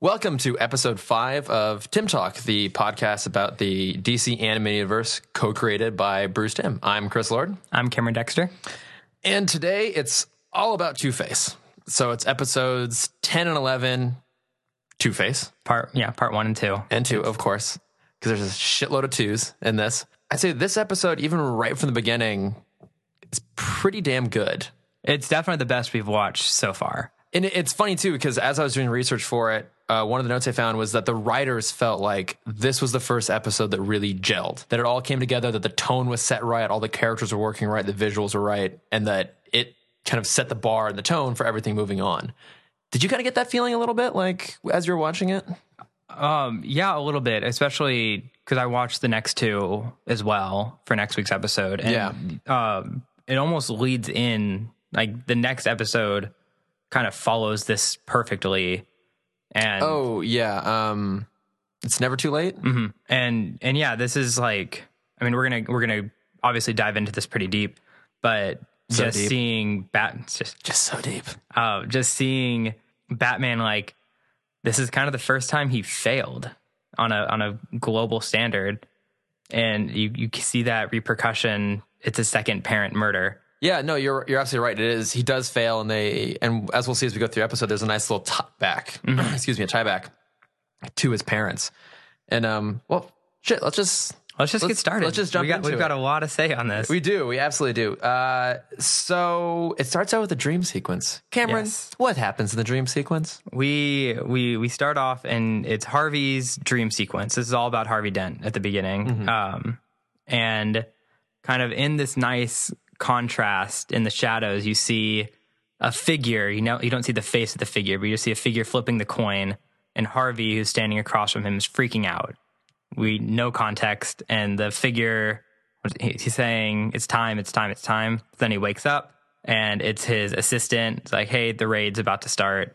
Welcome to episode five of Tim Talk, the podcast about the DC animated universe co created by Bruce Timm. I'm Chris Lord. I'm Cameron Dexter. And today it's all about Two Face. So it's episodes 10 and 11, Two Face, Part yeah, part one and two. and two, of course, because there's a shitload of twos in this. I'd say this episode, even right from the beginning, is pretty damn good. It's definitely the best we've watched so far. And it's funny too because as I was doing research for it, uh, one of the notes I found was that the writers felt like this was the first episode that really gelled, that it all came together, that the tone was set right, all the characters were working right, the visuals were right, and that it kind of set the bar and the tone for everything moving on. Did you kind of get that feeling a little bit, like as you're watching it? Um, yeah, a little bit, especially because I watched the next two as well for next week's episode. And, yeah. Um, it almost leads in like the next episode kind of follows this perfectly. And Oh yeah, um, it's never too late. Mhm. and and yeah, this is like I mean we're gonna we're gonna obviously dive into this pretty deep, but So just deep. seeing Bat just Just so deep. uh, just seeing Batman like this is kind of the first time he failed on a on a global standard, and you you see that repercussion. It's a second parent murder. Yeah, no, you're you're absolutely right. It is. He does fail, and they and as we'll see as we go through the episode, there's a nice little tie back. excuse me, a tie back to his parents. And um, well, shit. Let's just Let's just Let's- get started. let's just jump we got, into We've it. got a lot to say on this. we do. We absolutely do. Uh, so it starts out with a dream sequence. Cameron, Yes. what happens in the dream sequence? we we we start off and it's Harvey's dream sequence. This is all about Harvey Dent at the beginning, um, and kind of in this nice contrast in the shadows, you see a figure. You know, you don't see the face of the figure, but you see a figure flipping the coin, and Harvey, who's standing across from him, is freaking out. We no context, and the figure he's saying, "It's time, it's time, it's time." Then he wakes up, and it's his assistant. It's like, "Hey, the raid's about to start."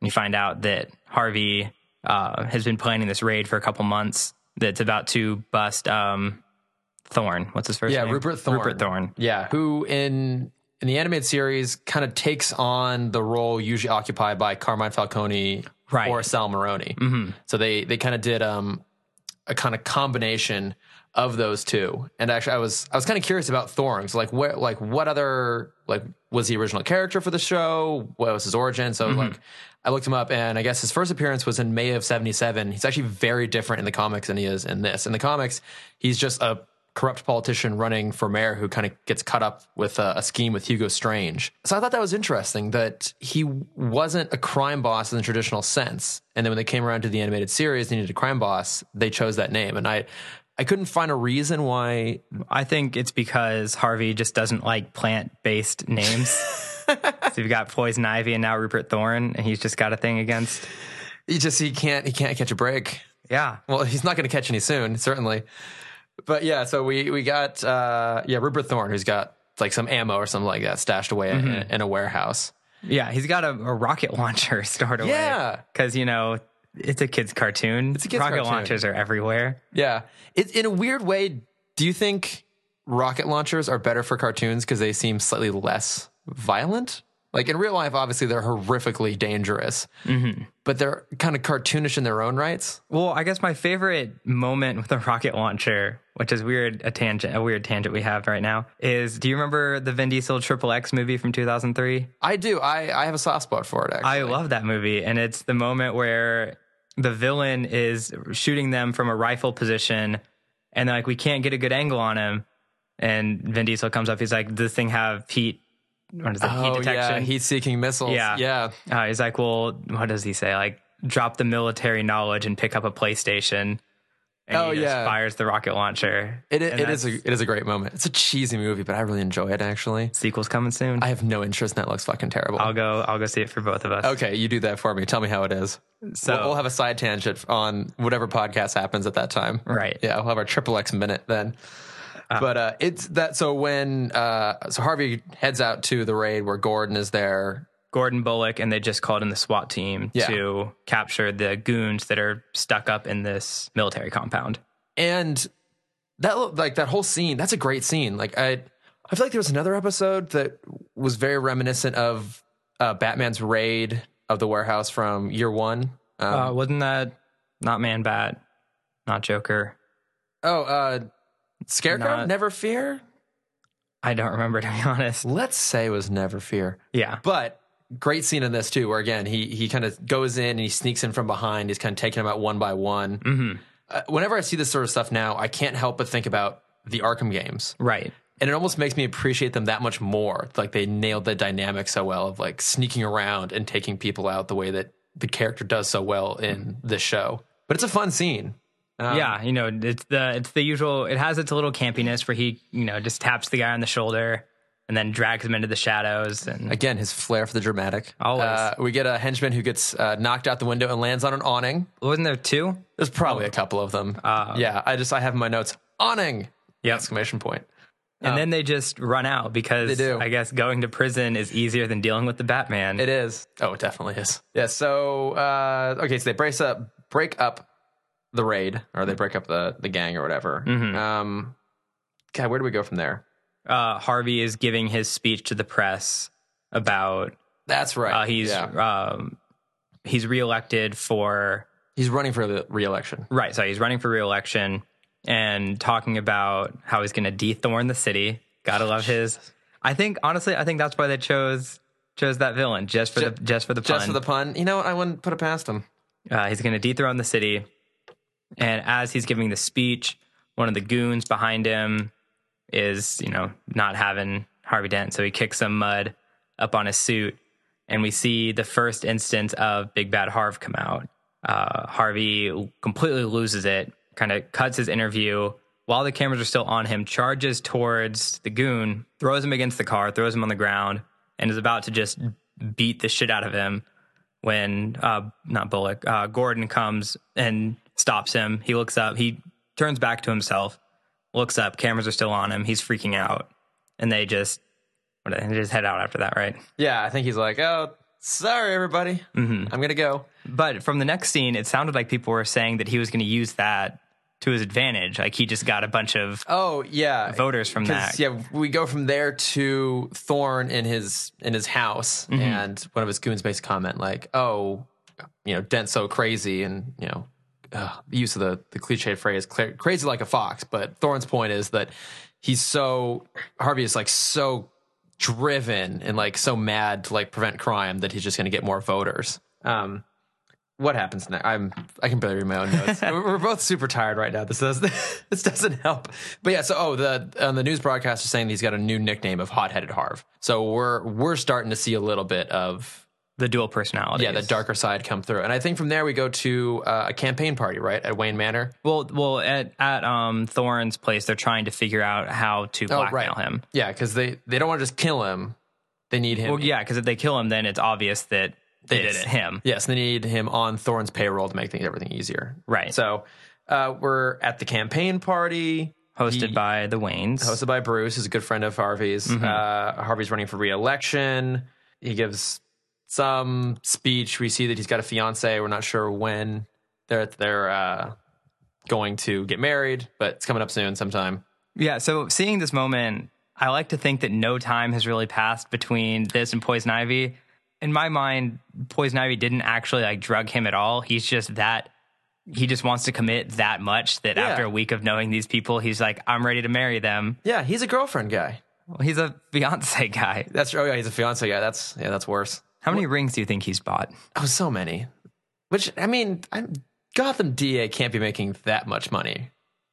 And you find out that Harvey uh, has been planning this raid for a couple months. That's about to bust um, Thorne. What's his first Yeah, name? Rupert Thorne. Rupert Thorne. Yeah, who in in the animated series kind of takes on the role usually occupied by Carmine Falcone Right. or Sal Maroni. Mm-hmm. So they they kind of did um a kind of combination of those two. And actually, I was I was kind of curious about Thorns. Like where like what other like was the original character for the show? What was his origin? So like I looked him up, and I guess his first appearance was in May of '77. He's actually very different in the comics than he is in this. In the comics, he's just a corrupt politician running for mayor who kind of gets caught up with a, a scheme with Hugo Strange. So I thought that was interesting that he wasn't a crime boss in the traditional sense. And then when they came around to the animated series, they needed a crime boss. They chose that name, and I, I couldn't find a reason why. I think it's because Harvey just doesn't like plant based names. so you've got Poison Ivy and now Rupert Thorne, and he's just got a thing against. He just he can't he can't catch a break. Yeah. Well, he's not going to catch any soon, certainly. But yeah, so we we got uh yeah Rupert Thorne, who's got like some ammo or something like that stashed away in, in a warehouse. Yeah. He's got a, a rocket launcher stored away. Yeah. Because, you know, it's a kid's cartoon. It's a kid's rocket cartoon. launchers are everywhere. Yeah. It, in a weird way, do you think rocket launchers are better for cartoons because they seem slightly less violent? Like in real life, obviously they're horrifically dangerous, mm-hmm. but they're kind of cartoonish in their own rights. Well, I guess my favorite moment with a rocket launcher, which is weird, a tangent, a weird tangent we have right now, is do you remember the Vin Diesel Triple X movie from 2003? I do. I, I have a soft spot for it, actually. I love that movie. And it's the moment where the villain is shooting them from a rifle position and they're like, we can't get a good angle on him. And Vin Diesel comes up. He's like, does this thing have heat? What is it? heat oh, detection? yeah. Heat seeking missiles. Yeah. Yeah. Uh, he's like, well, what does he say? Like, drop the military knowledge and pick up a PlayStation. And Oh, he yeah. fires the rocket launcher. It, it, it is a, it is a great moment. It's a cheesy movie, but I really enjoy it, actually. Sequel's coming soon. I have no interest in that. Looks fucking terrible. I'll go. I'll go see it for both of us. Okay, you do that for me. Tell me how it is. So we'll, we'll have a side tangent on whatever podcast happens at that time. Right. Yeah, we'll have our triple X minute then. But uh, it's that. So when uh, so Harvey heads out to the raid where Gordon is there. Gordon Bullock and they just called in the SWAT team Yeah. to capture the goons that are stuck up in this military compound. and that like that whole scene that's a great scene like i i feel like there was another episode that was very reminiscent of uh batman's raid of the warehouse from year one Um, uh, wasn't that not Man Bat, not Joker? oh, uh, Scarecrow, not- Never Fear. I don't remember to be honest. Let's say it was Never Fear. Yeah. But great scene in this too, where again he he kind of goes in and he sneaks in from behind. He's kind of taking them out one by one. hmm Uh, whenever I see this sort of stuff now, I can't help but think about the Arkham games, Right. and it almost makes me appreciate them that much more. Like they nailed the dynamic so well of like sneaking around and taking people out the way that the character does so well in this show. But it's a fun scene. Um, yeah, you know, it's the it's the usual. It has its little campiness where he, you know, just taps the guy on the shoulder and then drags him into the shadows. And Again, his flair for the dramatic. Always. Uh, we get a henchman who gets uh, knocked out the window and lands on an awning. wasn't there two? There's probably a couple of them. Uh, yeah, I just I have in my notes awning Yep. exclamation point. And then they just run out because They do. I guess going to prison is easier than dealing with the Batman. It is. Oh, it definitely is. Yeah. So uh, okay, so they brace up, break up the raid, or they break up the the gang or whatever. Mhm. Um, God, where do we go from there? uh, Harvey is giving his speech to the press about That's right. uh, he's yeah. um, he's reelected for he's running for the reelection. right. So he's running for reelection and talking about how he's going to dethorn the city. Gotta love his. I think honestly, I think that's why they chose chose that villain just for Ju- the just for the pun. Just for the pun, you know what? I wouldn't put it past him. Uh, he's going to dethrone the city. And as he's giving the speech, one of the goons behind him is, you know, not having Harvey Dent. So he kicks some mud up on his suit. And we see the first instance of Big Bad Harv come out. Uh, Harvey completely loses it, kind of cuts his interview while the cameras are still on him, charges towards the goon, throws him against the car, throws him on the ground, and is about to just beat the shit out of him when uh not Bullock, uh Gordon comes and stops him. He looks up, he turns back to himself, looks up, cameras are still on him, he's freaking out. And they just they just head out after that, right? Yeah, I think he's like, oh, sorry, everybody. Mm-hmm. I'm gonna go. But from the next scene, it sounded like people were saying that he was going to use that to his advantage. Like he just got a bunch of Oh yeah, voters from that. Yeah, we go from there to Thorne in his in his house, Mm-hmm. and one of his goons makes a comment like, "Oh, you know, Dent's so crazy," and you know, uh, the use of the the cliche phrase "cla- "crazy like a fox." But Thorne's point is that he's so Harvey is like so driven and like so mad to like prevent crime that he's just going to get more voters. Um, what happens next? I'm I can barely read my own notes. we're, we're both super tired right now. This does this doesn't help. But yeah, so oh the on the news broadcast is saying he's got a new nickname of Hot Headed Harv. So we're we're starting to see a little bit of the dual personality. yeah the darker side come through. And I think from there we go to uh, a campaign party right at Wayne Manor. Well, well, at at um Thorne's place, they're trying to figure out how to Oh, right. blackmail him. Yeah, because they they don't want to just kill him. They need him. Well, yeah, because if they kill him, then it's obvious that They did it. him. Yes, they need him on Thorne's payroll to make things everything easier. Right. So uh, we're at the campaign party. Hosted He- by the Waynes. hosted by Bruce, who's a good friend of Harvey's. Uh, Harvey's running for re-election. He gives some speech. We see that he's got a fiance. We're not sure when they're they're uh, going to get married, but it's coming up soon sometime. Yeah, so seeing this moment, I like to think that no time has really passed between this and Poison Ivy. In my mind, Poison Ivy didn't actually like drug him at all. He's just that he just wants to commit that much that Yeah. after a week of knowing these people, he's like, I'm ready to marry them. Yeah, he's a girlfriend guy. Well, he's a fiance guy. That's oh yeah, he's a fiance guy. That's yeah, that's worse. How many rings do you think he's bought? Oh, so many. Which I mean, I'm, Gotham DA can't be making that much money.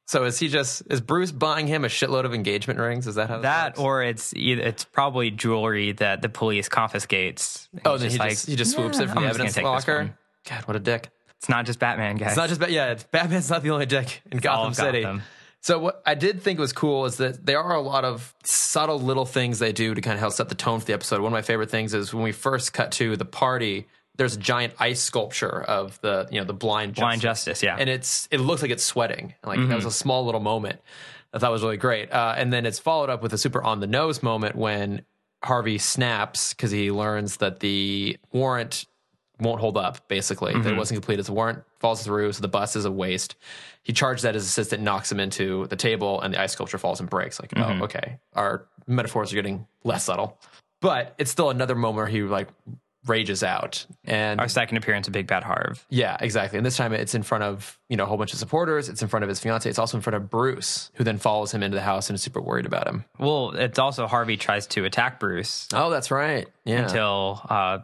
So is he just is Bruce buying him a shitload of engagement rings? Is that how That works? or it's either, it's probably jewelry that the police confiscates. oh, then he like, just he just swoops it from the I'm evidence locker. God, what a dick! It's not just Batman, guys. It's not just Bat- yeah, it's, Batman's not the only dick in all Gotham City. Gotham. So what I did think was cool is that there are a lot of subtle little things they do to kind of help set the tone for the episode. One of my favorite things is when we first cut to the party. There's a giant ice sculpture of the you know the blind Blind justice Justice, yeah. and it's it looks like it's sweating. Like Mm-hmm. that was a small little moment I thought was really great. Uh, and then it's followed up with a super on the nose moment when Harvey snaps because he learns that the warrant won't hold up. Basically, that Mm-hmm. it wasn't complete. His warrant falls through, so the bus is a waste. He charges at his assistant, knocks him into the table, and the ice sculpture falls and breaks. Like, Mm-hmm. oh, okay, our metaphors are getting less subtle, but it's still another moment where he like rages out. And Our second appearance of Big Bad Harv. yeah, exactly. And this time it's in front of, you know, a whole bunch of supporters. It's in front of his fiance. It's also in front of Bruce, who then follows him into the house and is super worried about him. Well, it's also Harvey tries to attack Bruce Oh, that's right. Yeah. until uh,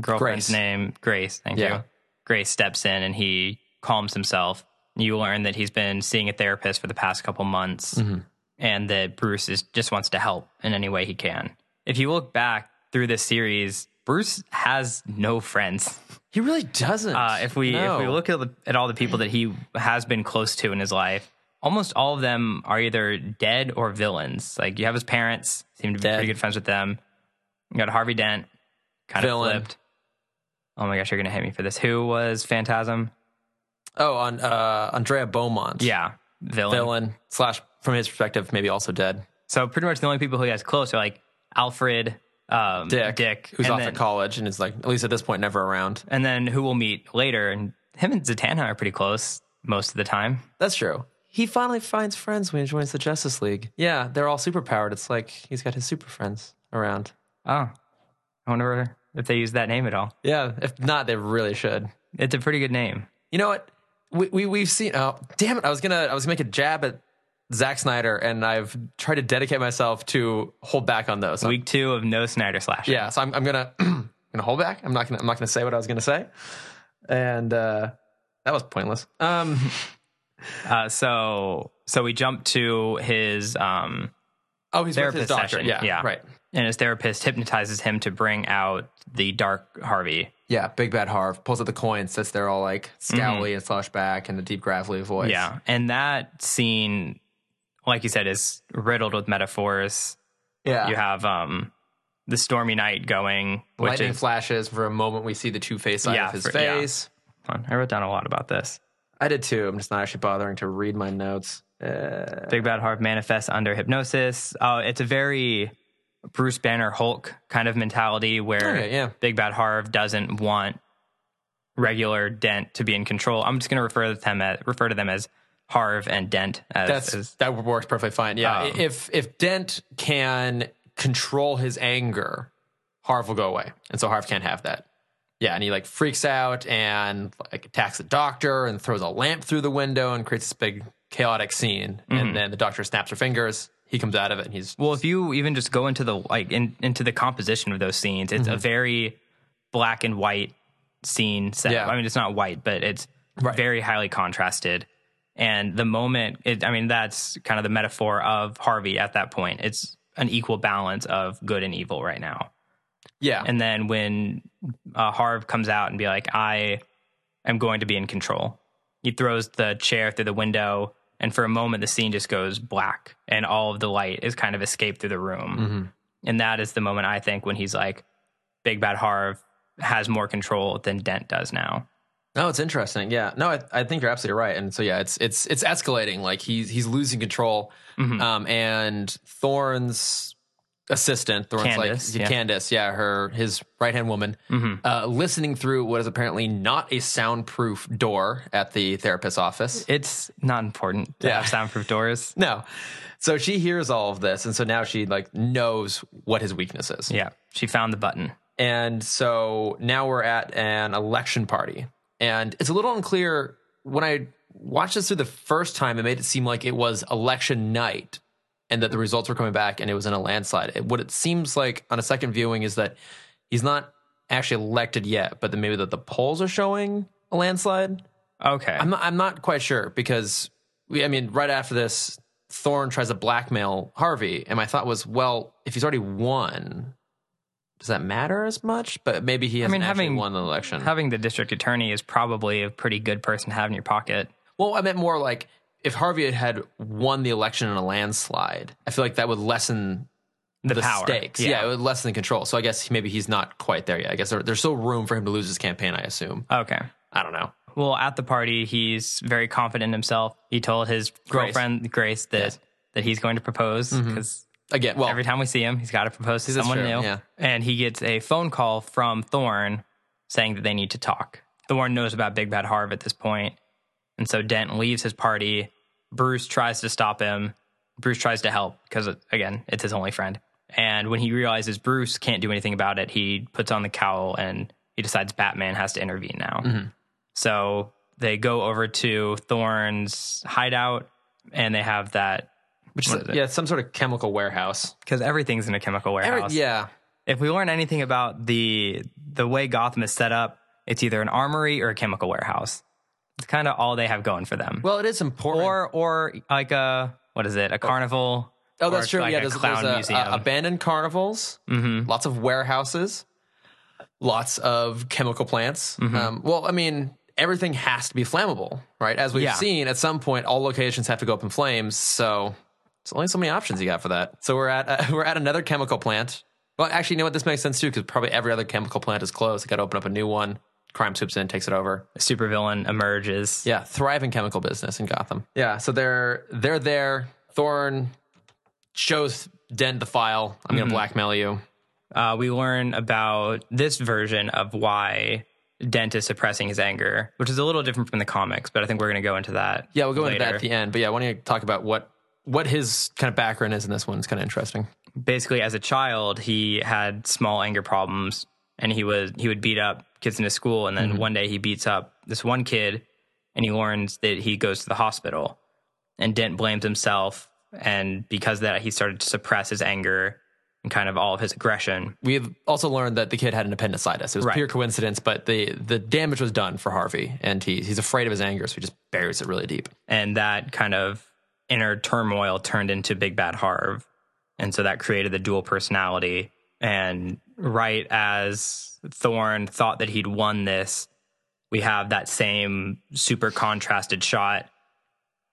girlfriend's Grace. name Grace. Thank Yeah. you. Grace steps in and he calms himself. You learn that he's been seeing a therapist for the past couple months, Mm-hmm. and that Bruce is just wants to help in any way he can. If you look back through this series, Bruce has no friends. he really doesn't. Uh, if we No. if we look at, the, at all the people that he has been close to in his life, almost all of them are either dead or villains. Like you have his parents, seem to be Dead. pretty good friends with them. You got Harvey Dent, kind Villain. of flipped. Oh my gosh, you're gonna hate me for this. Who was Phantasm? Oh, on uh, Andrea Beaumont. Yeah, villain. Villain slash, from his perspective, maybe also dead. So pretty much the only people who he has close are like Alfred, um, Dick. Dick, Who's off then, at college and is like, at least at this point, never around. and then who we'll meet later. And him and Zatanna are pretty close most of the time. That's true. He finally finds friends when he joins the Justice League. Yeah, they're all super powered. It's like he's got his super friends around. Oh, I wonder if they use that name at all. Yeah, if not, they really should. It's a pretty good name. You know what? We, we we've seen. Oh, damn it! I was gonna I was gonna make a jab at Zack Snyder, and I've tried to dedicate myself to hold back on those. Week two of no Snyder slash. yeah, so I'm, I'm gonna gonna hold back. I'm not gonna I'm not gonna say what I was gonna say, and uh, that was pointless. Um, Uh, so so we jump to his um oh, he's with his doctor. session. Yeah, yeah, right. And his therapist hypnotizes him to bring out the dark Harvey. Yeah, Big Bad Harv pulls out the coin, sits there all like scowly and slouched back in a deep gravelly voice. Yeah, and that scene, like you said, is riddled with metaphors. yeah. You have um the stormy night going, which Lightning is flashes for a moment. We see the two face side Yeah, of his for- face. fun. I wrote down a lot about this. I did too. I'm just not actually bothering to read my notes. Uh, Big Bad Harv manifests under hypnosis. Oh, it's a very Bruce Banner Hulk kind of mentality where Okay, yeah. Big Bad Harv doesn't want regular Dent to be in control. I'm just going to refer to them as refer to them as Harv and Dent as, That's as that works perfectly fine. Yeah, Um, if if Dent can control his anger, Harv will go away, and so Harv can't have that. Yeah, and he like freaks out and like attacks the doctor and throws a lamp through the window and creates this big chaotic scene. Mm-hmm. And then the doctor snaps her fingers. He comes out of it and he's well. If you even just go into the like in, into the composition of those scenes, it's Mm-hmm. a very black and white scene set. Yeah. I mean, it's not white, but it's Right. very highly contrasted. And the moment, it, I mean, that's kind of the metaphor of Harvey at that point. It's an equal balance of good and evil right now. yeah, And then when uh, Harv comes out and be like, I am going to be in control, he throws the chair through the window. And for a moment, the scene just goes black and all of the light is kind of escaped through the room. Mm-hmm. And that is the moment I think when he's like, Big Bad Harv has more control than Dent does now. No, it's interesting. Yeah, no, I, I think you're absolutely right. And so yeah, it's it's it's escalating. Like he's he's losing control. Mm-hmm. Um, and Thorne's assistant, Thorne's Candice, like yeah. Candice, yeah, her his right hand woman, Mm-hmm. uh, listening through what is apparently not a soundproof door at the therapist's office. It's not important to Yeah. have soundproof doors. No, so she hears all of this, and so now she like knows what his weakness is. Yeah, she found the button. And so now we're at an election party. And it's a little unclear. When I watched this through the first time, it made it seem like it was election night and that the results were coming back and it was in a landslide. What it seems like on a second viewing is that he's not actually elected yet, but then maybe that the polls are showing a landslide. Okay. I'm not, I'm not quite sure because we, I mean, right after this, Thorne tries to blackmail Harvey, and my thought was, well, if he's already won, does that matter as much? But maybe he hasn't mean, actually having- won the election. Having the district attorney is probably a pretty good person to have in your pocket. well, I meant more like if Harvey had won the election in a landslide, I feel like that would lessen The, the power. stakes. Yeah. it would lessen the control. So I guess maybe he's not quite there yet. I guess there, there's still room for him to lose his campaign. I assume. Okay. I don't know. Well, at the party, he's very confident in himself. He told his Grace. girlfriend Grace that Yes. that he's going to propose mm-hmm. because Again, well, every time we see him, he's got to propose to someone true, new. yeah. And he gets a phone call from Thorne saying that they need to talk. Thorne knows about Big Bad Harv at this point, and so Dent leaves his party. Bruce tries to stop him. Bruce tries to help because again, it's his only friend. And when he realizes Bruce can't do anything about it, he puts on the cowl and he decides Batman has to intervene now. Mm-hmm. So they go over to Thorne's hideout and they have that Which is, yeah, some sort of chemical warehouse. because everything's in a chemical Every- warehouse. yeah. If we learn anything about the the way Gotham is set up, it's either an armory or a chemical warehouse. It's kind of all they have going for them. Well, it is important. or or like a what is it? A carnival? oh, that's true. Like yeah, a there's, there's a, uh, abandoned carnivals, Mhm. lots of warehouses, lots of chemical plants. Mm-hmm. Um, well, I mean, everything has to be flammable, right? As we've Yeah. seen, at some point, all locations have to go up in flames. So there's only so many options you got for that. So we're at uh, we're at another chemical plant. Well, actually, you know what? This makes sense too because probably every other chemical plant is closed. They got to open up a new one. Crime swoops in, takes it over. a supervillain emerges. Yeah, thriving chemical business in Gotham. Yeah, so they're they're there. Thorne shows Dent the file. I'm gonna blackmail you. Uh, we learn about this version of why Dent is suppressing his anger, which is a little different from the comics, but I think we're going to go into that. Yeah, we'll go into that at the end. But yeah, why don't you talk about what what his kind of background is in this one? It's kind of interesting. basically as a child he had small anger problems and he was he would beat up kids in his school and then Mm-hmm. one day he beats up this one kid and he learns that he goes to the hospital and Dent blames himself and because of that he started to suppress his anger and kind of all of his aggression We've also learned that the kid had an appendicitis. It was Right. pure coincidence, but the the damage was done for Harvey, and he he's afraid of his anger, so he just buries it really deep. and that kind of inner turmoil turned into Big Bad Harv. And so that created the dual personality. And right as Thorne thought that he'd won this, we have that same super contrasted shot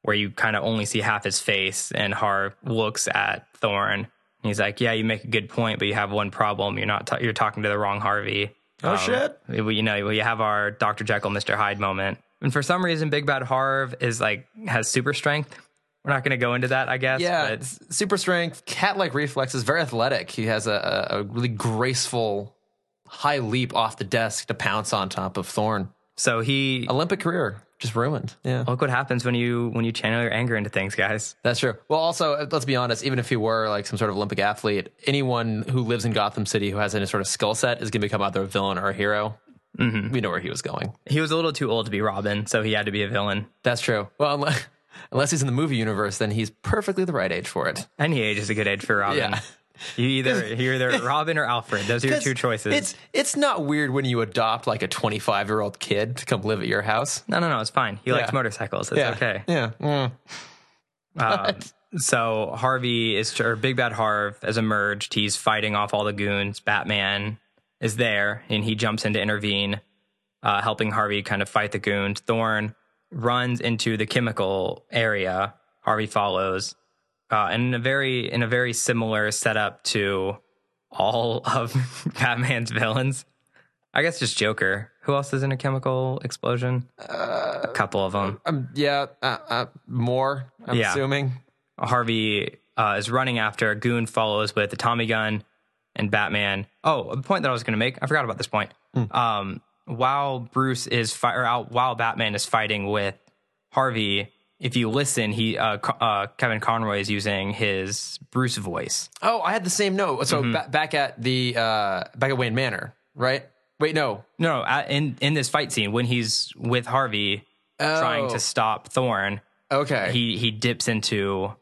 where you kind of only see half his face and Harv looks at Thorne. He's like, "Yeah, you make a good point, but you have one problem. You're not. ta- you're talking to the wrong Harvey." Oh, um, shit. we- You know, we have our Dr. Jekyll, Mr. Hyde moment, and for some reason, Big Bad Harv is like has super strength. We're not going to go into that, I guess. Yeah, but super strength, cat like reflexes, very athletic. He has a, a, a really graceful high leap off the desk to pounce on top of Thorne. so he Olympic career just ruined. Yeah. look what happens when you when you channel your anger into things, guys. That's true. Well, also, uh, let's be honest, even if he were like some sort of Olympic athlete, anyone who lives in Gotham City who has any sort of skill set is going to become either a villain or a hero. Mm-hmm. We know where he was going. He was a little too old to be Robin, so he had to be a villain. That's true. Well, unless, unless he's in the movie universe, then he's perfectly the right age for it. Any age is a good age for Robin. Yeah. You either you're either Robin or Alfred. Those are your two choices. It's it's not weird when you adopt like a 25 year old kid to come live at your house. no, no, no. It's fine. He likes motorcycles. It's okay. Yeah. Mm. Um, so Harvey is or Big Bad Harv has emerged. He's fighting off all the goons. Batman is there, and he jumps in to intervene, uh, helping Harvey kind of fight the goons. Thorne runs into the chemical area. Harvey follows, uh, and in a very in a very similar setup to all of Batman's villains. I guess just Joker. Who else is in a chemical explosion? a couple of them. Um, yeah. Uh, uh, more. I'm Yeah. assuming. Harvey uh, is running after. Goon follows with a Tommy gun and Batman. Oh, a point that I was going to make. I forgot about this point. Um, while Bruce is fi- or out, while Batman is fighting with Harvey, if you listen, he uh, uh, Kevin Conroy is using his Bruce voice. Oh, I had the same note. So Mm-hmm. ba- back at the uh, back at Wayne Manor, right? Wait, no. No, in in this fight scene when he's with Harvey trying Oh. to stop Thorne, Okay. he he dips into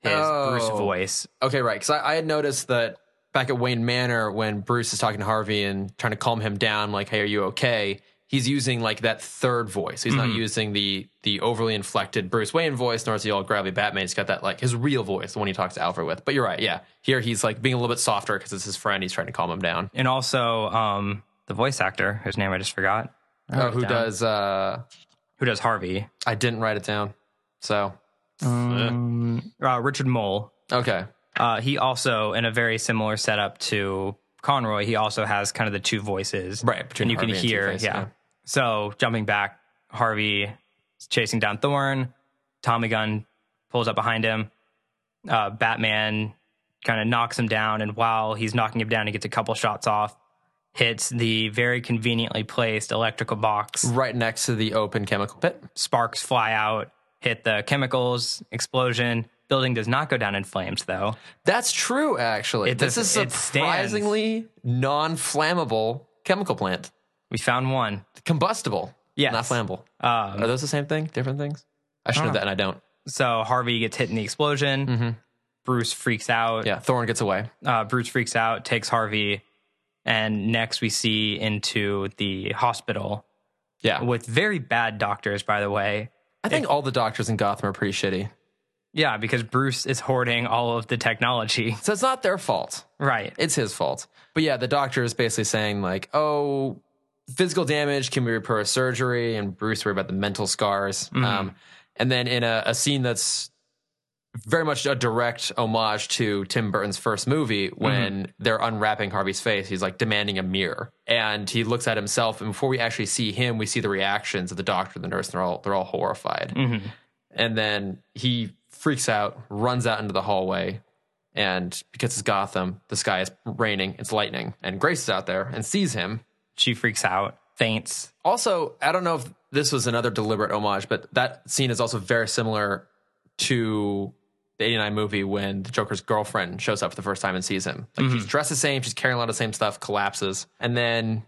his Bruce Oh. voice. Okay, right. Because I, I had noticed that back at Wayne Manor, when Bruce is talking to Harvey and trying to calm him down, like, "Hey, are you okay?" He's using like that third voice. He's not using the the overly inflected Bruce Wayne voice, nor is he all gravelly Batman. He's got that like his real voice, the one he talks to Alfred with. But you're right. Yeah, here he's like being a little bit softer because it's his friend. He's trying to calm him down. and also um, the voice actor whose name I just forgot. I Oh, who down. does? uh Who does Harvey? I didn't write it down. So Um, uh, Richard Moll. okay, Uh, he also, in a very similar setup to Conroy, he also has kind of the two voices. Right, And you can Harvey and hear, yeah. yeah. So jumping back, Harvey is chasing down Thorne. Tommy Gun pulls up behind him. Uh, Batman kind of knocks him down, and while he's knocking him down, he gets a couple shots off. Hits the very conveniently placed electrical box. right next to the open chemical pit. Sparks fly out, hit the chemicals, explosion. Building does not go down in flames, though. That's true, actually. It this does- is surprisingly non-flammable chemical plant. We found one. Combustible. Yes. Not flammable. Um, Are those the same thing? Different things? I should know that and I don't. so Harvey gets hit in the explosion. Mhm. Bruce freaks out. Yeah, Thorne gets away. Uh, Bruce freaks out, takes Harvey, and next we see into the hospital Yeah. with very bad doctors, by the way. I think all the doctors in Gotham are pretty shitty. Yeah, because Bruce is hoarding all of the technology. So it's not their fault. Right. It's his fault. But yeah, the doctor is basically saying like, "Oh, physical damage can be repaired with surgery," and Bruce worried about the mental scars. Um, and then in a, a scene that's very much a direct homage to Tim Burton's first movie, when they're unwrapping Harvey's face, he's like demanding a mirror, and he looks at himself. And before we actually see him, we see the reactions of the doctor, the nurse, and they're all they're all horrified. Mm-hmm. And then he freaks out, runs out into the hallway, and because it's Gotham, the sky is raining, it's lightning, and Grace is out there and sees him. She freaks out, faints. Also, I don't know if this was another deliberate homage, but that scene is also very similar to the 89 movie when the Joker's girlfriend shows up for the first time and sees him. Like mm-hmm. she's dressed the same, she's carrying a lot of the same stuff, collapses. And then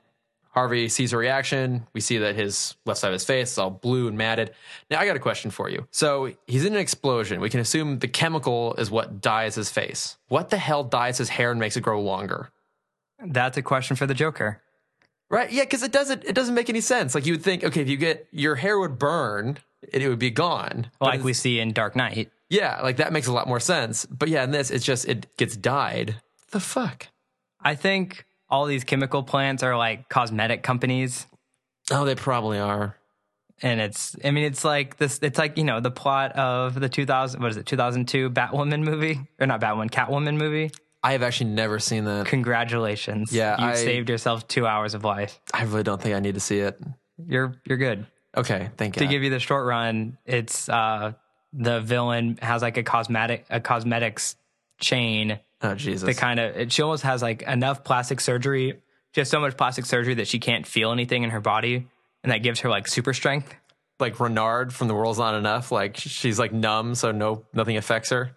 Harvey sees a reaction. We see that his left side of his face is all blue and matted. Now, I got a question for you. So he's in an explosion. We can assume the chemical is what dyes his face. What the hell dyes his hair and makes it grow longer? That's a question for the Joker. Right? Yeah, because it doesn't it doesn't make any sense. Like you would think, okay, if you get your hair would burn and it would be gone. Like we see in Dark Knight. yeah, like that makes a lot more sense. But yeah, in this, it's just it gets dyed. The fuck? I think all these chemical plants are like cosmetic companies. Oh, they probably are. And it's, I mean, it's like this, it's like, you know, the plot of the 2000, what is it, 2002 Batwoman movie? Or not Batwoman, Catwoman movie? I have actually never seen that. Congratulations. Yeah, You I- saved yourself two hours of life. I really don't think I need to see it. You're, you're good. Okay, thank you. To God. give you the short run, it's, uh, the villain has like a cosmetic, a cosmetics chain oh Jesus! The kind of she almost has like enough plastic surgery she has so much plastic surgery that she can't feel anything in her body and that gives her like super strength like Renard from The World's Not Enough. Like she's like numb, so no nothing affects her.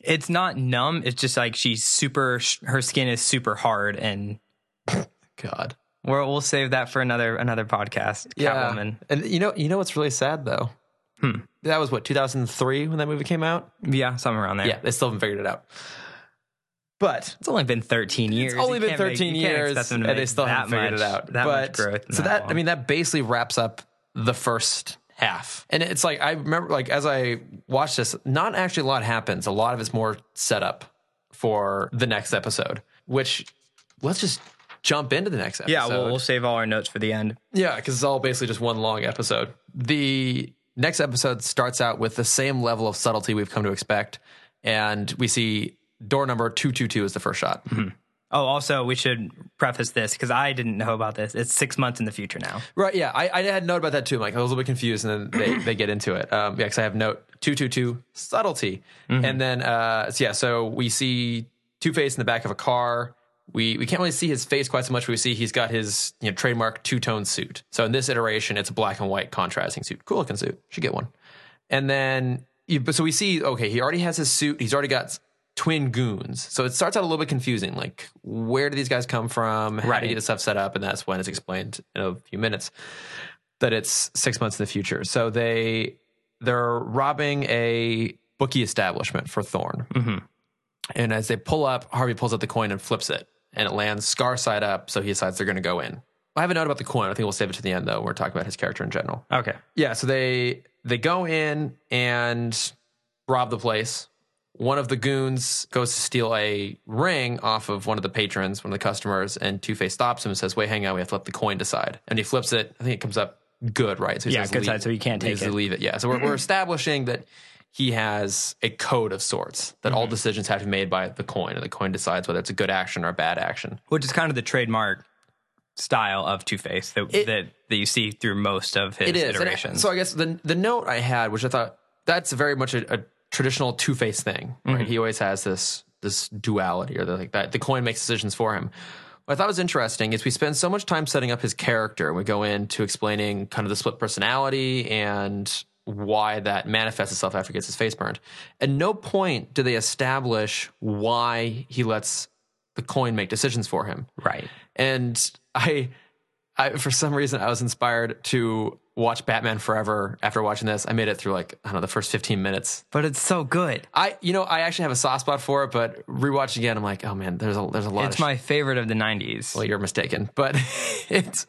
it's not numb it's just like she's super her skin is super hard and God. we'll, we'll save that for another another podcast catwoman And you know, you know what's really sad though. Hmm. That was what 2003 when that movie came out. yeah somewhere around there Yeah, they still haven't figured it out. But it's only been 13 years It's only You been can't make- 13 years, expect them to and they still haven't figured much- it out. that but, much growth so that that I mean, that basically wraps up the first half. And it's like I remember, like as I watched this, not actually a lot happens. A lot of it's more set up for the next episode. Which let's just jump into the next episode. yeah we'll, we'll save all our notes for the end Yeah, because it's all basically just one long episode. The next episode starts out with the same level of subtlety we've come to expect, and we see door number two two two is the first shot. oh also we should preface this because i didn't know about this it's six months in the future now Right? Yeah, I, I had a note about that too. Like I was a little bit confused, and then they, they get into it. Um, yeah, because I have note two two two subtlety, and then uh, so yeah, so we see Two Face in the back of a car. We we can't really see his face quite so much. But we see he's got his you know trademark two tone suit. So in this iteration, it's a black and white contrasting suit. Cool looking suit. Should get one. And then but so we see okay, he already has his suit. He's already got twin goons. So it starts out a little bit confusing. Like where do these guys come from? How do Right. you get this stuff set up? And that's when it's explained in a few minutes that it's six months in the future. So they they're robbing a bookie establishment for Thorne. Mhm. And as they pull up, Harvey pulls out the coin and flips it, and it lands scar side up. So he decides they're going to go in. I have a note about the coin. I think we'll save it to the end though. We're talking about his character in general. okay Yeah, so they they go in and rob the place. One of the goons goes to steal a ring off of one of the patrons, one of the customers, and Two Face stops him and says, "Wait, hang on, we have to let the coin decide." And he flips it. I think it comes up good, right? So he Yeah, says, good "Leave- side, so you can't he take it. Leave it. Yeah. So we're, we're establishing that he has a code of sorts that Mm-hmm. all decisions have to be made by the coin, and the coin decides whether it's a good action or a bad action. which is kind of the trademark style of Two Face that, that that you see through most of his It is. Iterations. so I guess the the note I had, which I thought that's very much a, a traditional Two Face thing, right? Mm-hmm. He always has this this duality, or the, like that. The coin makes decisions for him. What I thought was interesting is we spend so much time setting up his character, and we go into explaining kind of the split personality and why that manifests itself after he gets his face burned. At no point do they establish why he lets the coin make decisions for him. Right. And I, I for some reason, I was inspired to watch Batman Forever after watching this. I made it through like I don't know the first fifteen minutes. But it's so good. I, you know, I actually have a soft spot for it, but rewatching again, I'm like, oh man, there's a there's a lot. It's my favorite of the 90s. well, you're mistaken, but it's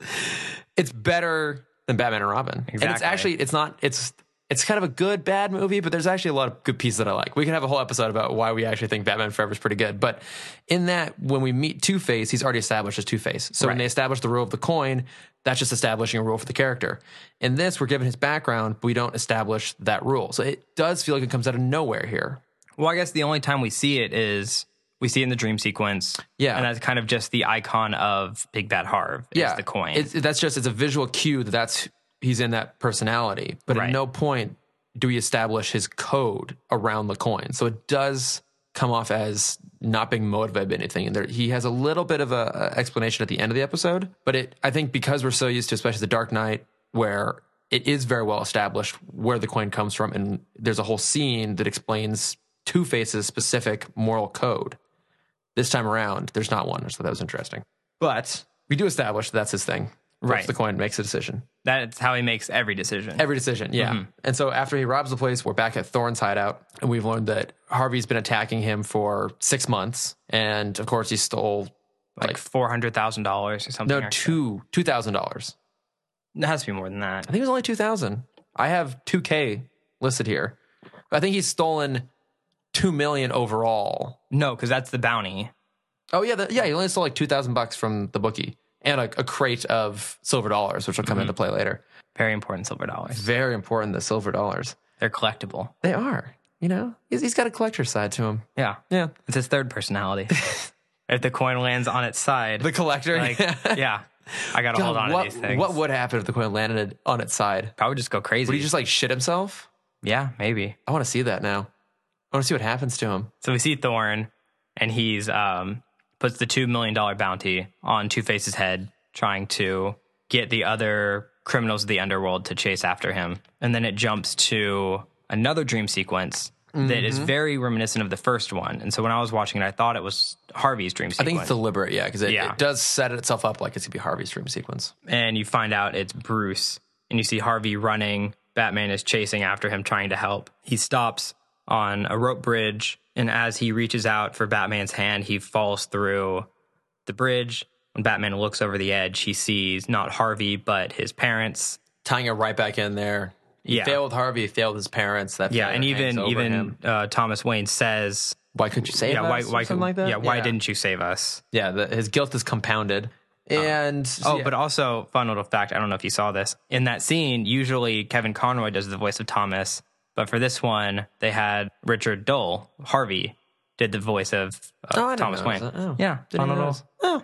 it's better than Batman and Robin. Exactly. And it's actually it's not it's it's kind of a good bad movie, but there's actually a lot of good pieces that I like. We can have a whole episode about why we actually think Batman Forever is pretty good. But in that, when we meet Two Face, he's already established as Two Face. So when they establish the rule of the coin, that's just establishing a rule for the character. In this, we're given his background, but we don't establish that rule. So it does feel like it comes out of nowhere here. Well, I guess the only time we see it is we see it in the dream sequence. Yeah. And that's kind of just the icon of Big Bad Harv. yeah, the coin. It's, that's just it's a visual cue that that's he's in that personality. But at no point do we establish his code around the coin. So it does come off as not being motivated by anything. And there, he has a little bit of a, a explanation at the end of the episode. But it, I think, because we're so used to, especially the Dark Knight, where it is very well established where the coin comes from, and there's a whole scene that explains Two Face's specific moral code. This time around, there's not one, so that was interesting. But we do establish that that's his thing. Flips Right. the coin, makes a decision. That's how he makes every decision. Every decision, yeah. Mm-hmm. And so after he robs the place, we're back at Thorne's hideout, and we've learned that Harvey's been attacking him for six months, and of course he stole like four hundred thousand dollars or something. no two two thousand dollars. It has to be more than that. I think it was only two thousand. I have two k listed here. I think he's stolen two million overall. No, because that's the bounty. Oh yeah, the, yeah. He only stole like two thousand bucks from the bookie and a, a crate of silver dollars, which will come into play later. Very important silver dollars. Very important, the silver dollars. They're collectible. They are. You know, he's, he's got a collector's side to him. Yeah. Yeah. It's his third personality. if the coin lands on its side, The collector. like, yeah, I got to hold on what, to these things. what would happen if the coin landed on its side? Probably just go crazy. Would he just like shit himself? yeah, maybe. I want to see that now. I want to see what happens to him. So we see Thorne, and he's um, puts the two million dollar bounty on Two Face's head, trying to get the other criminals of the underworld to chase after him. And then it jumps to another dream sequence that is mm-hmm. very reminiscent of the first one. And so when I was watching it, I thought it was Harvey's dream sequence. I think it's deliberate, yeah, because it, Yeah. it does set itself up like it's gonna be Harvey's dream sequence. and you find out it's Bruce, and you see Harvey running. Batman is chasing after him, trying to help. He stops on a rope bridge, and as he reaches out for Batman's hand, he falls through the bridge. When Batman looks over the edge, he sees not Harvey, but his parents. Tying it right back in there. He Yeah. failed Harvey, he failed his parents. That Yeah, and even even uh, Thomas Wayne says, why couldn't you save "Yeah, us? why why something like that? Yeah, why didn't you save us?" Yeah, the, his guilt is compounded. And Oh, yeah. but also, fun little fact I don't know if you saw this. In that scene, usually Kevin Conroy does the voice of Thomas, but for this one, they had Richard Moll, Harvey, did the voice of uh, Oh, Thomas Wayne. Oh, yeah, fun little. Oh,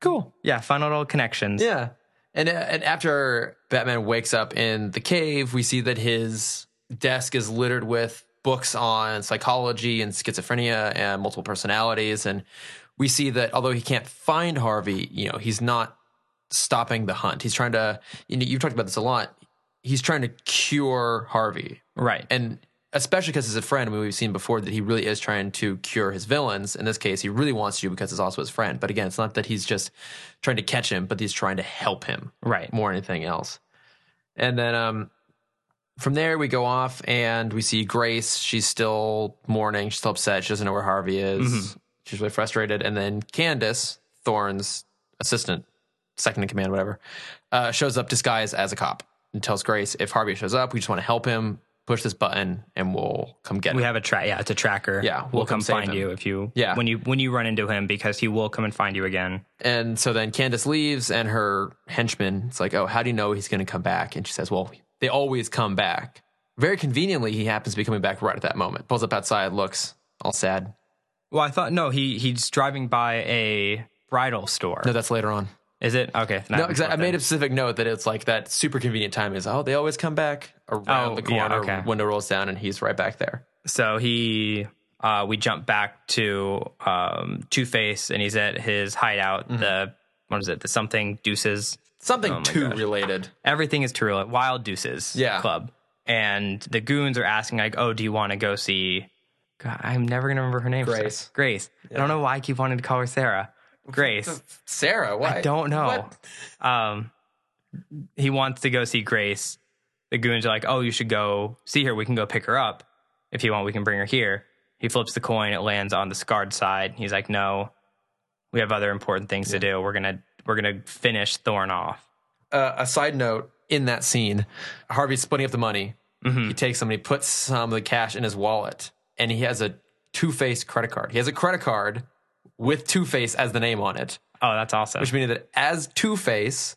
cool. yeah, fun little connections. Yeah. And, uh, and after Batman wakes up in the cave, we see that his desk is littered with books on psychology and schizophrenia and multiple personalities. And we see that although he can't find Harvey, you know, he's not stopping the hunt. He's trying to, you know, you've talked about this a lot. He's trying to cure Harvey. Right. And especially because he's a friend, I mean, we've seen before that he really is trying to cure his villains. In this case, he really wants to because it's also his friend. But again, it's not that he's just trying to catch him, but he's trying to help him right. more than anything else. And then um, from there, we go off and we see Grace. She's still mourning. She's still upset. She doesn't know where Harvey is. She's really frustrated. And then Candice, Thorne's assistant, second in command, whatever, uh, shows up disguised as a cop and tells Grace if Harvey shows up, we just want to help him. Push this button and we'll come get him. We him. have a track. Yeah, it's a tracker. Yeah, we'll, we'll come, come find him. you if you. Yeah. when you when you run into him because he will come and find you again. And so then Candice leaves, and her henchman, it's like, oh, how do you know he's going to come back? And she says, well, they always come back. Very conveniently, he happens to be coming back right at that moment. Pulls up outside, looks all sad. Well, I thought no, he he's driving by a bridal store. No, that's later on. Is it okay? No, because I made a specific note that it's like that super convenient time is, oh, they always come back around Oh, the yeah, corner, okay. window rolls down, and he's right back there. So he, uh, we jump back to um, Two Face, and he's at his hideout. Mm-hmm. The what is it? The something Deuces. Something Oh gosh. related. Everything is true. Wild Deuces. Yeah. Club. and the goons are asking like, "Oh, do you want to go see?" God, I'm never gonna remember her name. Grace. Grace. I don't know why I keep wanting to call her Sarah. Grace. Sarah, why? I don't know. What? Um, he wants to go see Grace. The goons are like, "Oh, you should go see her. We can go pick her up. If you want, we can bring her here." He flips the coin. It lands on the scarred side. He's like, "No, we have other important things to do. We're gonna we're gonna finish Thorne off." Uh, a side note in that scene, Harvey's splitting up the money. Mm-hmm. He takes some and he puts some of the cash in his wallet, and he has a Two Face credit card. He has a credit card with Two Face as the name on it, Oh, that's awesome. which means that as Two Face,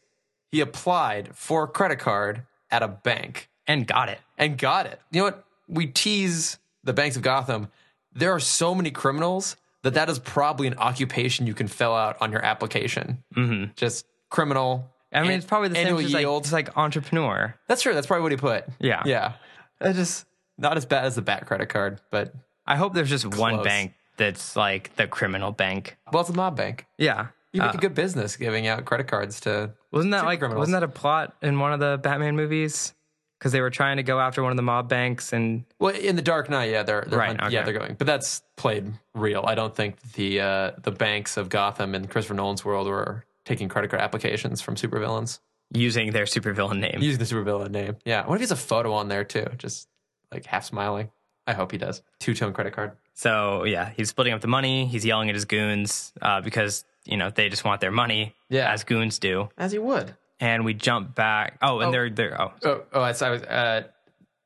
he applied for a credit card at a bank and got it. and got it. You know what? We tease the banks of Gotham. There are so many criminals that that is probably an occupation you can fill out on your application. Mm-hmm. Just criminal. I mean, an- it's probably the same as like, just like entrepreneur. That's true. That's probably what he put. Yeah. Yeah. It's just not as bad as the bat credit card, but I hope there's just one bank that's like the criminal bank. well, it's a mob bank. Yeah. You make Uh, a good business giving out credit cards to. wasn't that like criminals. wasn't that a plot in one of the Batman movies? Because they were trying to go after one of the mob banks and Well, in the Dark Knight, yeah, they're, they're Right, yeah okay. they're going, but that's played real. I don't think the uh, the banks of Gotham in Christopher Nolan's world were taking credit card applications from supervillains using their supervillain name. using the supervillain name. Yeah, what if he has a photo on there too, just like half smiling? I hope he does. Two tone credit card. So yeah, he's splitting up the money. He's yelling at his goons uh, because you know they just want their money, Yeah. as goons do. As he would. And we jump back. Oh, and Oh. they're they're oh Oh, oh, I, I was. Uh,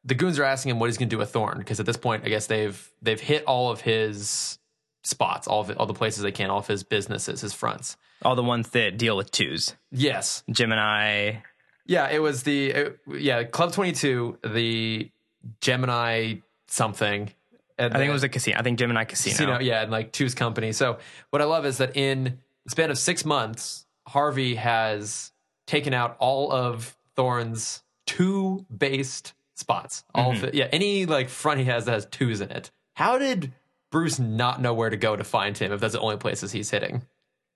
the goons are asking him what he's going to do with Thorne because at this point, I guess they've they've hit all of his spots, all of it, all the places they can, all of his businesses, his fronts. all the ones that deal with twos. Yes, Gemini. yeah, it was the it- yeah Club Twenty Two, the Gemini something. And I think it was a casino. I think Gemini Casino. Casino, yeah, and like Two's company. So what I love is that in the span of six months, Harvey has taken out all of Thorne's two based spots. All mm-hmm. of it, yeah, any like front he has that has twos in it. How did Bruce not know where to go to find him if that's the only places he's hitting?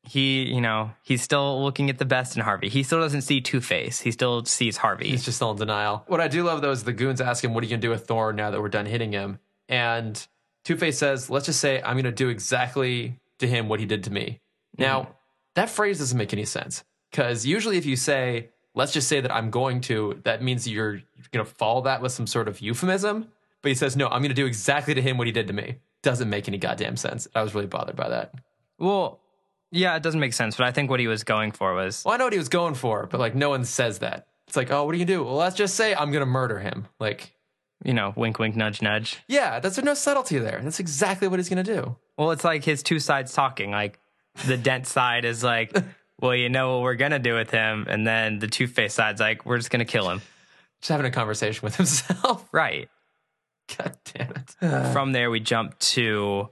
He, you know, he's still looking at the best in Harvey. He still doesn't see Two Face. He still sees Harvey. He's just still in denial. What I do love though is the goons ask him, "What are you gonna do with Thorne now that we're done hitting him?" And Two Face says, "Let's just say I'm gonna do exactly to him what he did to me." Mm-hmm. Now that phrase doesn't make any sense because usually if you say, "Let's just say that I'm going to," that means you're, you're gonna follow that with some sort of euphemism. But he says, "No, I'm gonna do exactly to him what he did to me." Doesn't make any goddamn sense. I was really bothered by that. well, yeah, it doesn't make sense. But I think what he was going for was Well, I know what he was going for, but like no one says that. It's like, oh, what do you do? Well, let's just say I'm gonna murder him. Like, you know, wink, wink, nudge, nudge. Yeah, that's there's no subtlety there. That's exactly what he's gonna do. Well, it's like his two sides talking. Like the dent side is like, well, you know what we're gonna do with him, and then the Two Face side's like, we're just gonna kill him. Just having a conversation with himself. Right. God damn it. From there, we jump to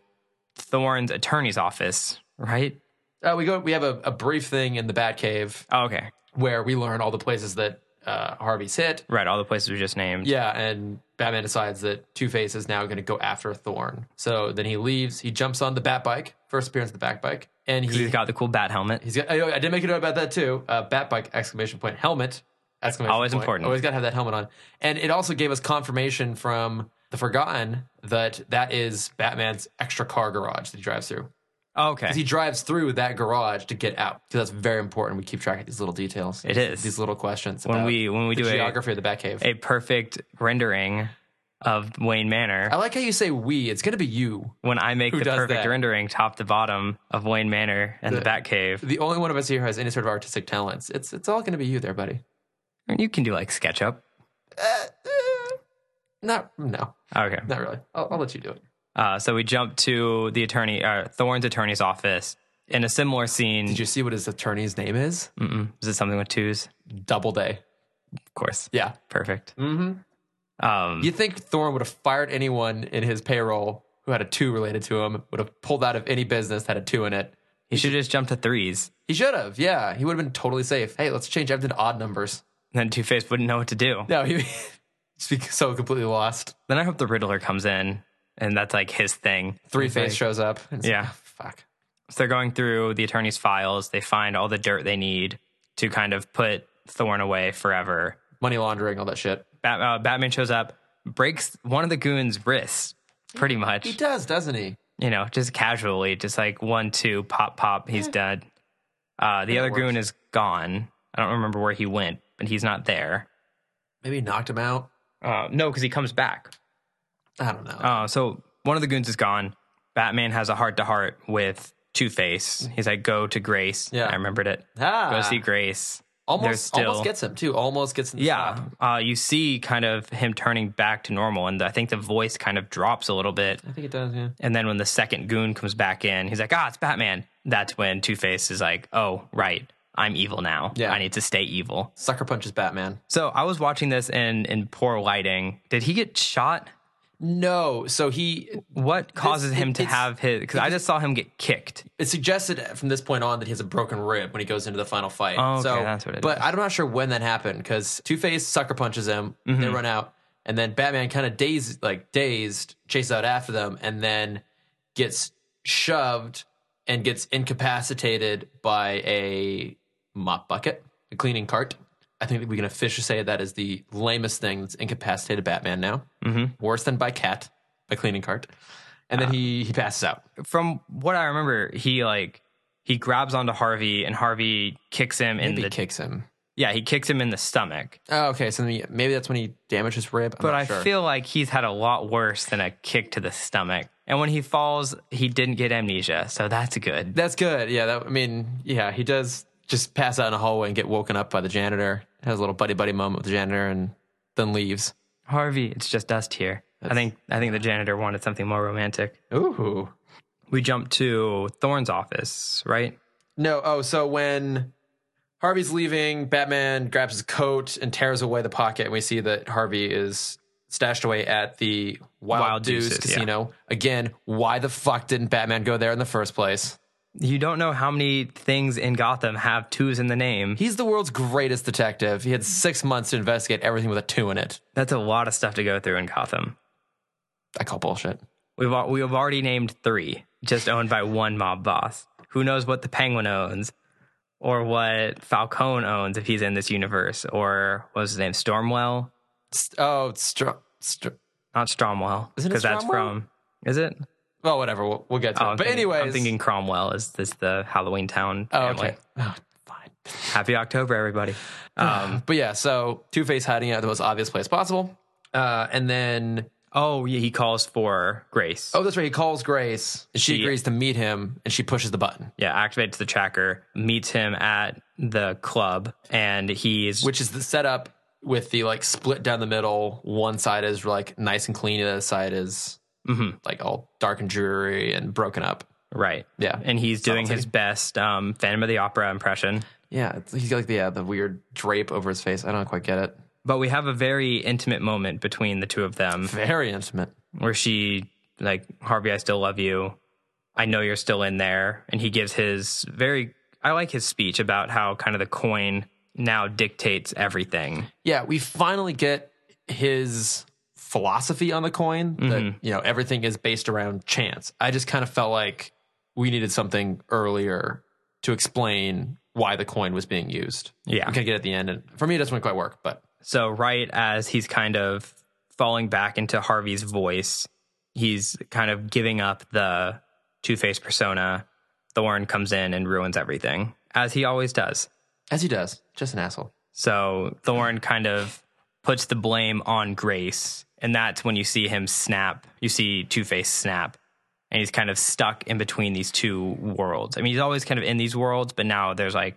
Thorne's attorney's office. Right. Uh, we go. We have a, a brief thing in the Batcave Oh, okay. where we learn all the places that uh, Harvey's hit. Right. All the places we just named. Yeah, and Batman decides that Two Face is now going to go after Thorne. So then he leaves. He jumps on the Bat bike. First appearance of the Bat bike, and he, He's got the cool bat helmet. He's got. I, I did make a note about that too. Uh, bat bike exclamation point helmet exclamation Always point. important. Always got to have that helmet on. And it also gave us confirmation from the Forgotten that that is Batman's extra car garage that he drives through. Oh, okay. 'Cause He drives through that garage to get out. Because that's very important. We keep track of these little details. It is. these little questions When we- when we do a- geography of the Batcave. a perfect rendering of Wayne Manor. I like how you say we. It's going to be you. when I make the perfect that? rendering top to bottom of Wayne Manor and the, The- Batcave, The only one of us here who has any sort of artistic talents. It's it's all going to be you there, buddy. and you can do like SketchUp. Uh, uh, not no, Okay. not really. I'll, I'll let you do it. Uh, so we jump to the attorney, uh, Thorne's attorney's office in a similar scene. Did you see what his attorney's name is? Mm-mm. Is it something with twos? Doubleday. Of course. Yeah. Perfect. Mm-hmm. Um, You think Thorne would have fired anyone in his payroll who had a two related to him? Would have pulled out of any business that had a two in it? he should just jump to threes. He should have. Yeah, he would have been totally safe. Hey, let's change everything to odd numbers. Then Two Face wouldn't know what to do. No, he so completely lost. Then I hope the Riddler comes in and that's like his thing. Three face like- shows up. and Yeah. like, "Oh, fuck. So they're going through the attorney's files. They find all the dirt they need to kind of put Thorne away forever. Money laundering, all that shit. Bat, uh, Batman shows up, breaks one of the goons' wrists, pretty much. He does, doesn't he? You know, just casually, just like one, two, pop, pop, he's dead. Uh, the Yeah, other goon is gone. I don't remember where he went, but he's not there. Maybe he knocked him out. Uh, no, because he comes back. I don't know. Uh, so one of the goons is gone. Batman has a heart to heart with Two Face. He's like, "Go to Grace." Yeah. I remembered it. ah, Go see Grace. Almost, still- almost gets him too. Almost gets him. Yeah, uh, you see kind of him turning back to normal, and I think the voice kind of drops a little bit. I think it does. Yeah. And then when the second goon comes back in, he's like, "Ah, it's Batman." That's when Two Face is like, "Oh, right, I'm evil now. Yeah. I need to stay evil." Sucker punches Batman. So I was watching this in in poor lighting. Did he get shot? No, so he What causes it- him to have his? Because I just saw him get kicked. It suggested from this point on that he has a broken rib when he goes into the final fight. Oh, okay, so, that's what it but is. I'm not sure when that happened because Two Face sucker punches him. They Mm-hmm. run out, and then Batman kind of dazed, like dazed, chases out after them, and then gets shoved and gets incapacitated by a mop bucket, a cleaning cart. I think that we can officially say that is the lamest thing that's incapacitated Batman now. Mm-hmm. Worse than by cat, by cleaning cart. And then he he passes out. From what I remember, he like he grabs onto Harvey, and Harvey kicks him in the kicks him. yeah he kicks him in the stomach. Oh, okay. So he- maybe that's when he damaged his rib. I'm But I sure. feel like he's had a lot worse than a kick to the stomach. And when he falls, he didn't get amnesia, so that's good. that's good. Yeah. That, I mean, yeah, he does just pass out in a hallway and get woken up by the janitor. Has a little buddy buddy moment with the janitor and then leaves. Harvey, it's just dust here. I think I think the janitor wanted something more romantic. Ooh. We jump to Thorne's office, right? No. Oh, so when Harvey's leaving, Batman grabs his coat and tears away the pocket, and we see that Harvey is stashed away at the Wild, Wild Deuce Deuces, yeah. Casino. Again, why the fuck didn't Batman go there in the first place? You don't know how many things in Gotham have twos in the name. He's the world's greatest detective. He had six months to investigate everything with a two in it. That's a lot of stuff to go through in Gotham. I call bullshit. We've we've already named three, just owned by one mob boss. Who knows what the Penguin owns, or what Falcone owns if he's in this universe, or what was his name, Stormwell? St- oh, str- str- Not Stromwell, Isn't it because that's from. Is it? Well, whatever. We'll, we'll get to Oh, it. I'm But anyways, I'm thinking Cromwell is this the Halloween Town Oh, family. okay. Oh, fine. Happy October, everybody. Um, But yeah, so Two Face hiding out the most obvious place possible, uh, and then oh, yeah, he calls for Grace. oh, that's right. He calls Grace, and she She- agrees to meet him, and she pushes the button, Yeah, activates the tracker, meets him at the club, and he's which is the setup with the like split down the middle. One side is like nice and clean, the other side is Mhm. like all dark and dreary and broken up. right. Yeah, And he's doing his best um, Phantom of the Opera impression. yeah. it's- He's got like the yeah, the weird drape over his face. I don't quite get it. But we have a very intimate moment between the two of them Very intimate. where she, like, Harvey, I still love you. I know you're still in there. And he gives his very, I like his speech about how kind of the coin now dictates everything. Yeah, we finally get his philosophy on the coin that mm-hmm. you know everything is based around chance. I just kind of felt like we needed something earlier to explain why the coin was being used. Yeah. we can get at the end, and for me, it doesn't quite work. But So, right as he's kind of falling back into Harvey's voice, he's kind of giving up the Two Face persona. Thorne comes in and ruins everything, as he always does. as he does, just an asshole. So, Thorne kind of puts the blame on Grace. And that's when you see him snap. You see Two Face snap. And he's kind of stuck in between these two worlds. I mean, he's always kind of in these worlds, but now there's like,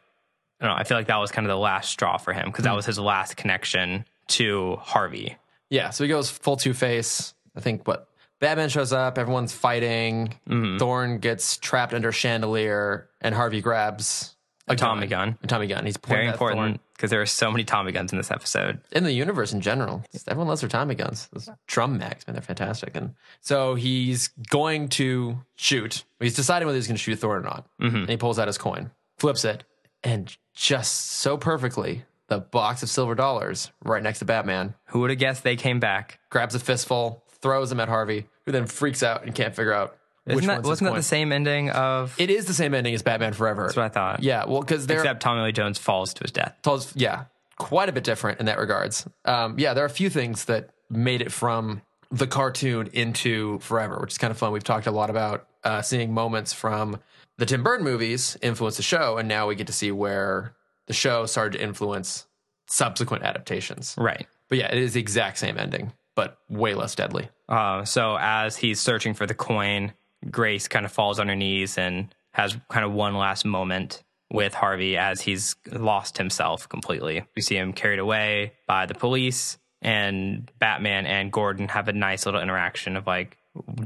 I don't know, I feel like that was kind of the last straw for him because that hmm. was his last connection to Harvey. Yeah, so he goes full Two Face. I think what Batman shows up, everyone's fighting. Mm-hmm. Thorne gets trapped under chandelier, and Harvey grabs A Tommy gun. A Tommy gun. He's pointing Very at Thorne. Because there are so many Tommy guns in this episode. in the universe in general. Everyone loves their Tommy guns. Those drum mags, man, they're fantastic. And so he's going to shoot. He's deciding whether he's going to shoot Thor or not. Mm-hmm. And he pulls out his coin, flips it, and just so perfectly, the box of silver dollars right next to Batman Who would have guessed they came back? grabs a fistful, throws them at Harvey, who then freaks out and can't figure out which Isn't that, wasn't that coin. the same ending of? It is the same ending as Batman Forever. That's what I thought. Yeah, well, because they're Except Tommy Lee Jones falls to his death. tells yeah quite a bit different in that regards. Um, yeah, there are a few things that made it from the cartoon into Forever, which is kind of fun. We've talked a lot about uh, seeing moments from the Tim Burton movies influence the show, and now we get to see where the show started to influence subsequent adaptations. Right. But yeah, it is the exact same ending, but way less deadly. Uh, so as he's searching for the coin, Grace kind of falls on her knees and has kind of one last moment with Harvey as he's lost himself completely. We see him carried away by the police, and Batman and Gordon have a nice little interaction of like,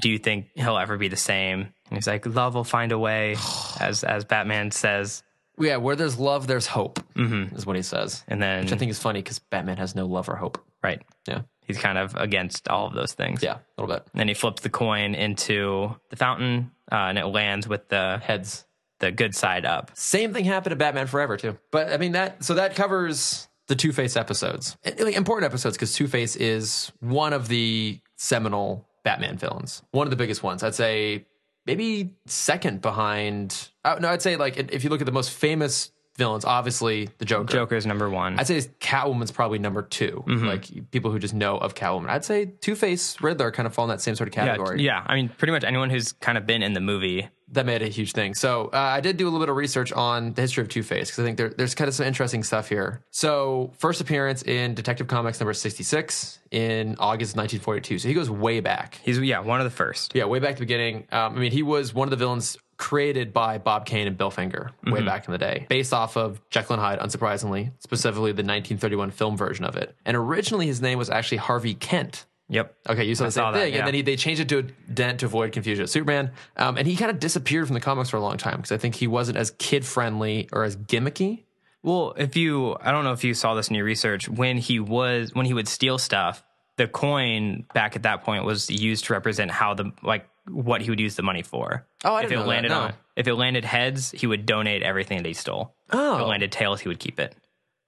"Do you think he'll ever be the same?" And he's like, "Love will find a way," as as Batman says. Yeah, where there's love, there's hope, mm-hmm. is what he says. And then, Which I think is funny because Batman has no love or hope. right, Yeah. He's kind of against all of those things. Yeah, a little bit. And then he flips the coin into the fountain, uh, and it lands with the Heads. the good side up. Same thing happened to Batman Forever too. But I mean that so that covers the Two Face episodes, important episodes because Two Face is one of the seminal Batman villains, one of the biggest ones. I'd say maybe second behind. Uh, no, I'd say like if you look at the most famous villains, obviously the Joker. Joker's number one. I'd say Catwoman's probably number 2 Like people who just know of Catwoman. I'd say Two Face, Riddler kind of fall in that same sort of yeah, category. yeah, I mean, pretty much anyone who's kind of been in the movie. that made a huge thing. So uh, I did do a little bit of research on the history of Two Face because I think there, there's kind of some interesting stuff here. So first appearance in Detective Comics number 66 in August 1942. So he goes way back. He's yeah, one of the first. Yeah, way back to the beginning. Um, I mean, he was one of the villains created by Bob Kane and Bill Finger way back in the day, based off of Jekyll and Hyde, unsurprisingly, specifically the 1931 film version of it. And originally his name was actually Harvey Kent. Yep. Okay, you saw I the same saw that, thing, yeah. and then he, they changed it to a dent to avoid confusion. Superman, um, and he kind of disappeared from the comics for a long time because I think he wasn't as kid friendly or as gimmicky. Well, if you, I don't know if you saw this in your research, when he was, when he would steal stuff, the coin back at that point was used to represent how the, like, what he would use the money for. Oh, I if it know that, landed no. on, if it landed heads, he would donate everything that he stole. Oh. If it landed tails, he would keep it.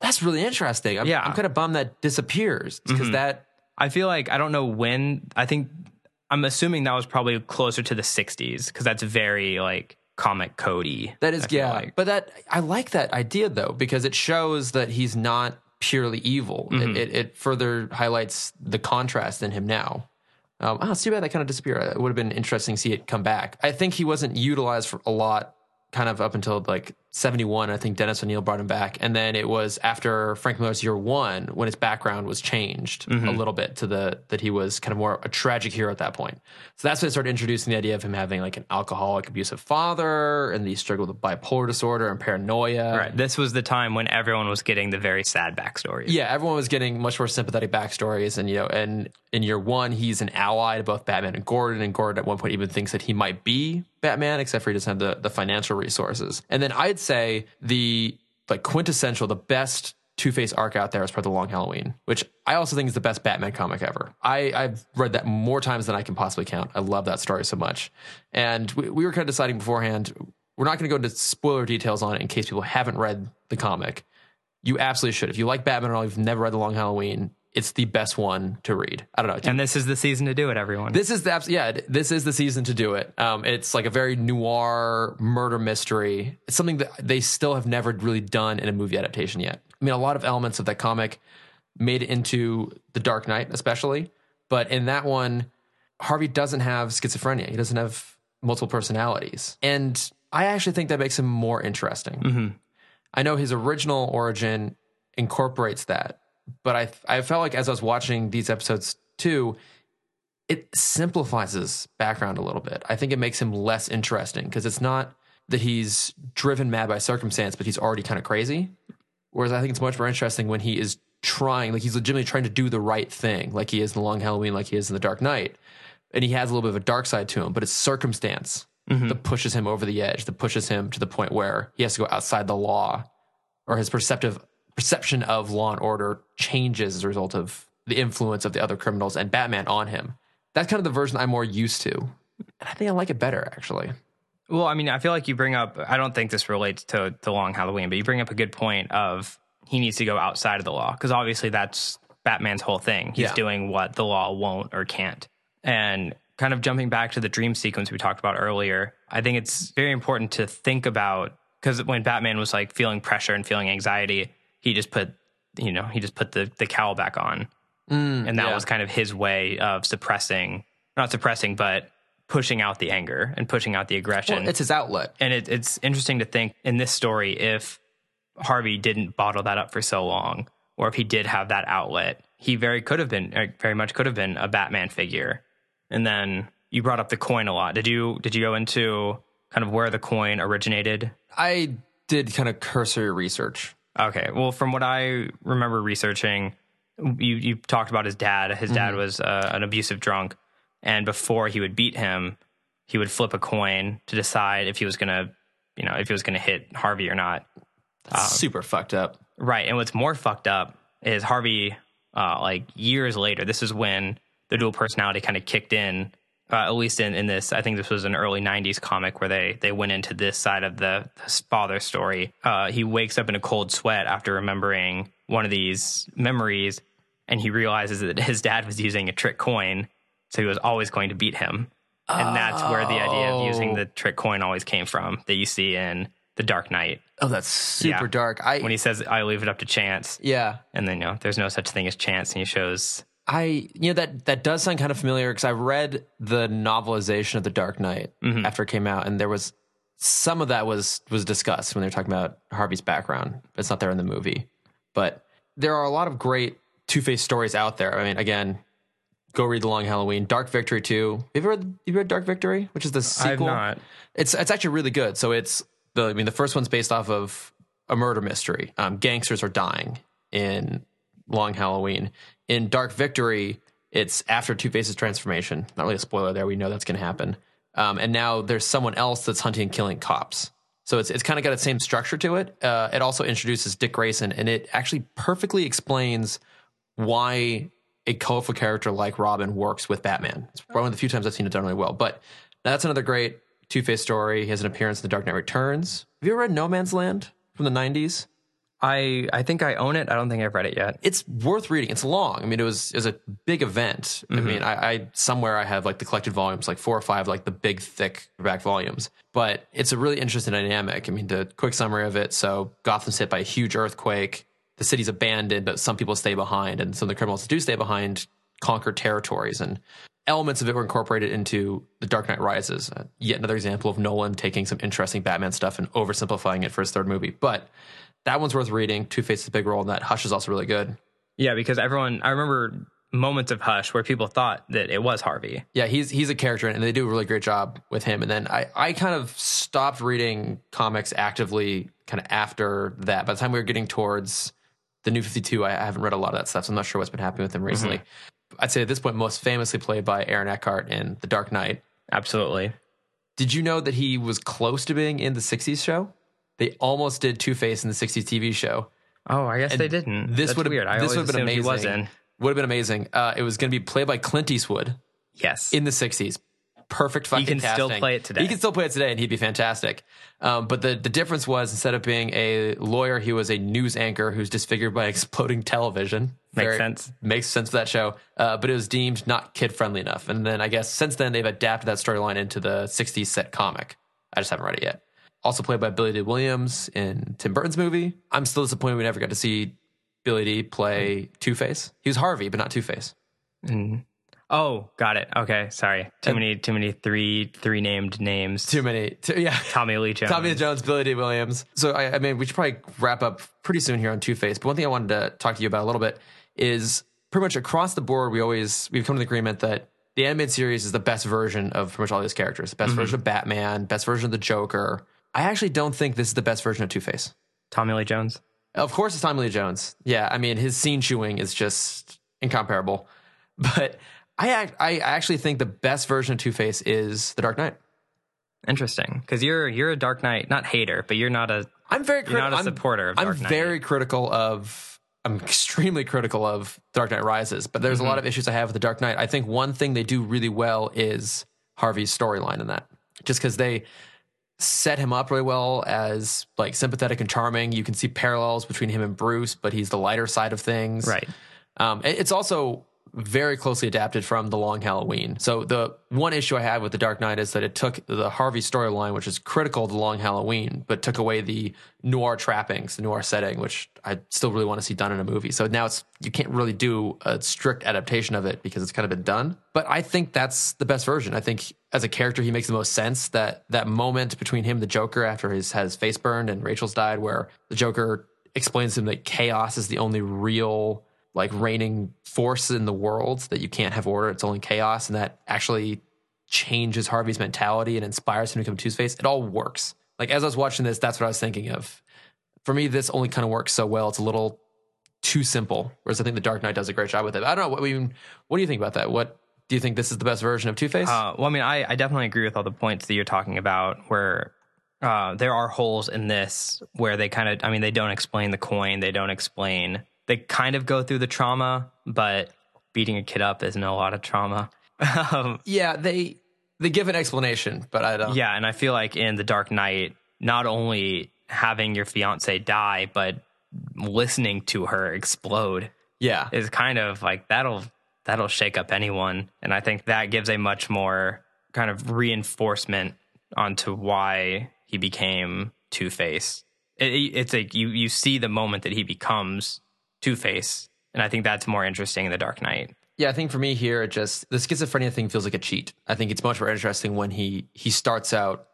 That's really interesting. I'm, Yeah. Mm-hmm. I'm kind of bummed that disappears because that I feel like I don't know when. I think I'm assuming that was probably closer to the 60s because that's very like comic cody. that is yeah. like. But that I like that idea though because it shows that he's not purely evil. Mm-hmm. It, it, it further highlights the contrast in him now. Um, oh, it's too bad that kind of disappeared. It would have been interesting to see it come back. I think he wasn't utilized for a lot, kind of up until like 71. I think Dennis O'Neil brought him back. And then it was after Frank Miller's year one when his background was changed Mm-hmm. a little bit to the that he was kind of more a tragic hero at that point. So that's when it started introducing the idea of him having like an alcoholic, abusive father and the struggle with bipolar disorder and paranoia. Right. This was the time when everyone was getting the very sad backstories. Yeah, everyone was getting much more sympathetic backstories, and you know, and in year one, he's an ally to both Batman and Gordon, and Gordon at one point even thinks that he might be Batman, except for he doesn't have the the financial resources. And then I'd say the like quintessential, the best Two Face arc out there is part of the Long Halloween, which I also think is the best Batman comic ever. I, I've read that more times than I can possibly count. I love that story so much, and we, we were kind of deciding beforehand. We're not going to go into spoiler details on it in case people haven't read the comic you absolutely should. If you like Batman at all, you've never read The Long Halloween, it's the best one to read. I don't know. And this is the season to do it, everyone. this is the yeah. This is the season to do it. Um, it's like a very noir murder mystery. It's something that they still have never really done in a movie adaptation yet. I mean, a lot of elements of that comic made it into The Dark Knight, especially, but in that one, Harvey doesn't have schizophrenia. He doesn't have multiple personalities, and I actually think that makes him more interesting. I know his original origin incorporates that, but I I felt like as I was watching these episodes too, it simplifies his background a little bit. I think it makes him less interesting because it's not that he's driven mad by circumstance, but he's already kind of crazy. Whereas I think it's much more interesting when he is trying, like he's legitimately trying to do the right thing, like he is in the Long Halloween, like he is in the Dark Knight, and he has a little bit of a dark side to him, but it's circumstance mm-hmm. that pushes him over the edge, that pushes him to the point where he has to go outside the law, or his perceptive perception of law and order changes as a result of the influence of the other criminals and Batman on him. That's kind of the version I'm more used to, and I think I like it better actually. Well, I mean, I feel like you bring up, I don't think this relates to the long Halloween, but you bring up a good point of he needs to go outside of the law because obviously that's Batman's whole thing. He's Yeah. doing what the law won't or can't. And kind of jumping back to the dream sequence we talked about earlier, I think it's very important to think about because when Batman was like feeling pressure and feeling anxiety, he just put you know he just put the the cowl back on, Mm, and that yeah. was kind of his way of suppressing, not suppressing, but pushing out the anger and pushing out the aggression. Well, it's his outlet. and it, it's interesting to think in this story if Harvey didn't bottle that up for so long, or if he did have that outlet, he very could have been, uh, very much could have been a Batman figure. And then you brought up the coin a lot. Did you did you go into kind of where the coin originated? I did kind of cursory research. Okay, well, from what I remember researching, you you talked about his dad. His dad was uh, an abusive drunk, and before he would beat him, he would flip a coin to decide if he was gonna, you know, if he was gonna hit Harvey or not. That's super fucked up. Right. And what's more fucked up is Harvey, uh, like years later, this is when the dual personality kind of kicked in. Uh, at least in, in this, I think this was an early '90s comic where they they went into this side of the, the father story. Uh, he wakes up in a cold sweat after remembering one of these memories, and he realizes that his dad was using a trick coin, so he was always going to beat him. And that's where the idea of using Oh. the trick coin always came from, that you see in The Dark Knight Oh, that's super Yeah. dark. I when he says, "I leave it up to chance." yeah. and then you know there's no such thing as chance and he shows I you know that that does sound kind of familiar because I read the novelization of The Dark Knight Mhm. after it came out, and there was some of that was was discussed when they were talking about Harvey's background. It's not there in the movie, but there are a lot of great Two Face stories out there. I mean, again, go read The Long Halloween, Dark Victory too. Have you read you read Dark Victory, which is the sequel? not It's it's actually really good. So it's the I mean the first one's based off of a murder mystery. Um, gangsters are dying in Long Halloween. In Dark Victory, it's after Two Face's transformation. Not really a spoiler there. We know that's going to happen. Um, and now there's someone else that's hunting and killing cops. So it's it's kind of got the same structure to it. Uh, it also introduces Dick Grayson, and it actually perfectly explains why a colorful character like Robin works with Batman. It's one of the few times I've seen it done really well. But that's another great Two Face story. He has an appearance in The Dark Knight Returns. Have you ever read No Man's Land from the 90s? I i think i own it i don't think i've read it yet It's worth reading. It's long. I mean, it was it was a big event. I mean, I, I somewhere I have like the collected volumes, like four or five, like the big thick back volumes. But it's a really interesting dynamic. I mean, the quick summary of it: so Gotham's hit by a huge earthquake. The city's abandoned, but some people stay behind, and some of the criminals that do stay behind conquer territories. And elements of it were incorporated into The Dark Knight Rises. Uh, yet another example of Nolan taking some interesting Batman stuff and oversimplifying it for his third movie. But that one's worth reading. Two Face is a big role in that. Hush is also really good. yeah because everyone i remember moments of hush where people thought that it was harvey Yeah, he's he's a character, and they do a really great job with him. And then I I kind of stopped reading comics actively kind of after that. By the time we were getting towards the New Fifty Two, I, I haven't read a lot of that stuff, so I'm not sure what's been happening with him recently. Mm-hmm. I'd say at this point, most famously played by Aaron Eckhart in The Dark Knight. absolutely Did you know that he was close to being in the '60s show? They almost did Two Face in the '60s TV show. oh i guess they didn't This would have weird i this always would have been amazing. he was in Would have been amazing. Uh, it was going to be played by Clint Eastwood. yes in the 60s. Perfect fucking He can still play it today. He can still play it today and he'd be fantastic. Um, but the, the difference was instead of being a lawyer, he was a news anchor who's disfigured by exploding television. Makes sense. Makes sense for that show. Uh, but it was deemed not kid friendly enough. And then I guess since then they've adapted that storyline into the 60s set comic. I just haven't read it yet. Also played by Billy Dee Williams in Tim Burton's movie. I'm still disappointed we never got to see Billy D. play Two Face. He was Harvey, but not Two Face. Mm. oh got it okay sorry too many too many three three named names Too many. Too, yeah. tommy lee jones Tommy Lee Jones, Billy Dee Williams. So I, I mean, we should probably wrap up pretty soon here on Two Face. But one thing I wanted to talk to you about a little bit is pretty much across the board. We always we've come to the agreement that the animated series is the best version of pretty much all these characters. The best version of Batman, best version of the Joker. I actually don't think this is the best version of Two Face. tommy lee jones Of course, it's Tommy Lee Jones. Yeah, I mean, his scene chewing is just incomparable. But I act, I actually think the best version of Two Face is The Dark Knight. interesting because you're you're a dark knight not hater but you're not a I'm very You're critical. not a I'm, supporter of I'm Knight. very critical of. I'm extremely critical of Dark Knight Rises, but there's a Mm-hmm. lot of issues I have with the Dark Knight. I think one thing they do really well is Harvey's storyline in that, just because they set him up really well as like sympathetic and charming. You can see parallels between him and Bruce, but he's the lighter side of things. right Um, it's also very closely adapted from The Long Halloween. So the one issue I had with The Dark Knight is that it took the Harvey storyline, which is critical to The Long Halloween, but took away the noir trappings, the noir setting, which I still really want to see done in a movie. So now it's you can't really do a strict adaptation of it because it's kind of been done. But I think that's the best version. I think as a character, he makes the most sense. That that moment between him and the Joker after his has face burned and Rachel's died, where the Joker explains to him that chaos is the only real like reigning force in the world that you can't have order it's only chaos and that actually changes harvey's mentality and inspires him to become two-face it all works like as i was watching this that's what i was thinking of for me this only kind of works so well it's a little too simple whereas i think the dark knight does a great job with it i don't know what, what do you think about that what do you think this is the best version of two-face Uh, well, I mean, I, I definitely agree with all the points that you're talking about. Where uh, there are holes in this where they kind of, I mean, they don't explain the coin. They don't explain. They kind of go through the trauma, but beating a kid up isn't a lot of trauma. um, yeah they they give an explanation but i don't. Yeah, and I feel like in The Dark Knight, not only having your fiance die, but listening to her explode yeah. is kind of like that'll that'll shake up anyone. And i think that gives a much more kind of reinforcement onto why he became two-face. It, it's like you you see the moment that he becomes two-face and i think that's more interesting in the dark knight Yeah, I think for me here, it just the schizophrenia thing feels like a cheat. I think it's much more interesting when he he starts out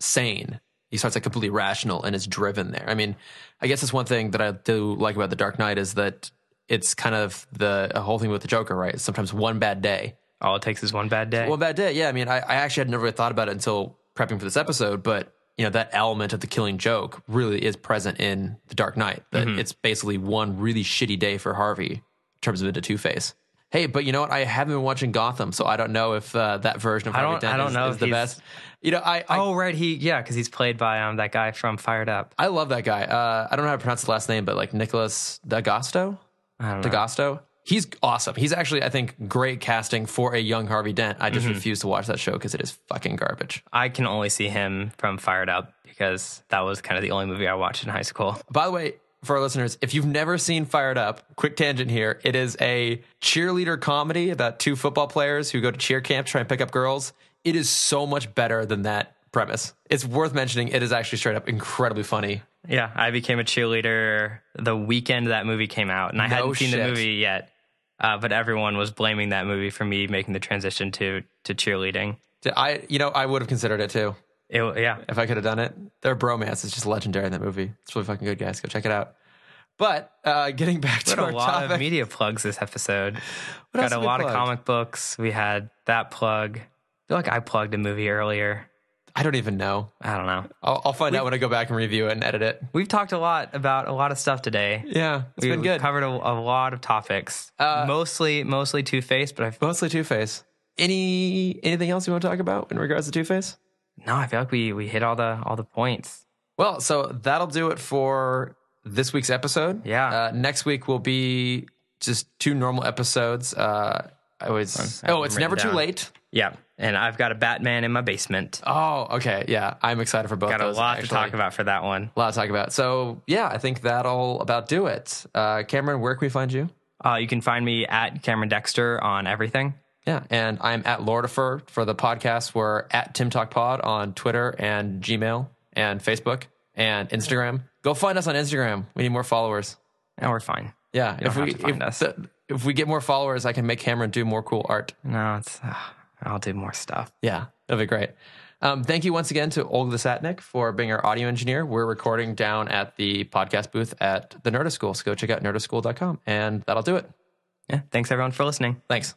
sane. He starts like completely rational and is driven there. I mean, I guess that's one thing that I do like about the Dark Knight is that it's kind of the whole thing with the Joker, right? It's sometimes one bad day. all it takes is one bad day One bad day. Yeah, I mean, I, I actually had never really thought about it until prepping for this episode, but you know that element of the killing joke really is present in the Dark Knight. That it's basically one really shitty day for Harvey in terms of into Two Face. Hey, but you know what? I haven't been watching Gotham, so I don't know if uh, that version of I Harvey don't- Dent I don't is, know is the best. You know, I I, oh right he yeah because he's played by um that guy from fired up I love that guy. Uh, I don't know how to pronounce the last name, but like Nicholas D'Agosto. i don't know D'Agosto. He's awesome. He's actually, I think, great casting for a young Harvey Dent. I Mm-hmm. just refuse to watch that show because it is fucking garbage. i can only see him from fired up because that was kind of the only movie i watched in high school By the way, for our listeners, if you've never seen Fired Up, quick tangent here. It is a cheerleader comedy about two football players who go to cheer camp to try and pick up girls. It is so much better than that premise. It's worth mentioning. It is actually straight up incredibly funny. Yeah, I became a cheerleader the weekend that movie came out, and I No hadn't seen the movie yet. Uh, but everyone was blaming that movie for me making the transition to to cheerleading. I, you know, I would have considered it too It, yeah, if I could have done it. Their bromance is just legendary in that movie. It's really fucking good, guys. Go check it out. But uh, getting back to our a lot topic, of media plugs this episode. What Got a lot of comic books. We had that plug. I feel like I plugged a movie earlier. I don't even know. I don't know. I'll, I'll find out when I go back and review it and edit it. We've talked a lot about a lot of stuff today. Yeah, it's we been good. covered a, a lot of topics. Uh, mostly, mostly Two Face, but I've, Mostly Two Face. Any anything else you want to talk about in regards to Two Face? no, I feel like we we hit all the all the points. Well, so that'll do it for this week's episode. Yeah. Uh, next week will be just two normal episodes. Uh, I was. I Oh, it's never too late. Yeah, and I've got a Batman in my basement. Oh, okay. Yeah, I'm excited for both. Got a those, lot to talk about for that one. A lot to talk about. So yeah, I think that'll about do it. Uh, Cameron, where can we find you? Uh, you can find me at Cameron Dexter on everything. Yeah, and I'm at Lordifer for the podcast. We're at Tim Talk Pod on Twitter and Gmail and Facebook and Instagram. Go find us on Instagram. We need more followers. And we're fine. Yeah, if we have to find if, us. if we get more followers, I can make Cameron do more cool art. No, it's uh, I'll do more stuff. Yeah, that'd be great. Um, thank you once again to Olga Satnik for being our audio engineer. We're recording down at the podcast booth at the Nerdist School. So go check out nerdistschool.com and that'll do it. Yeah, thanks everyone for listening. Thanks.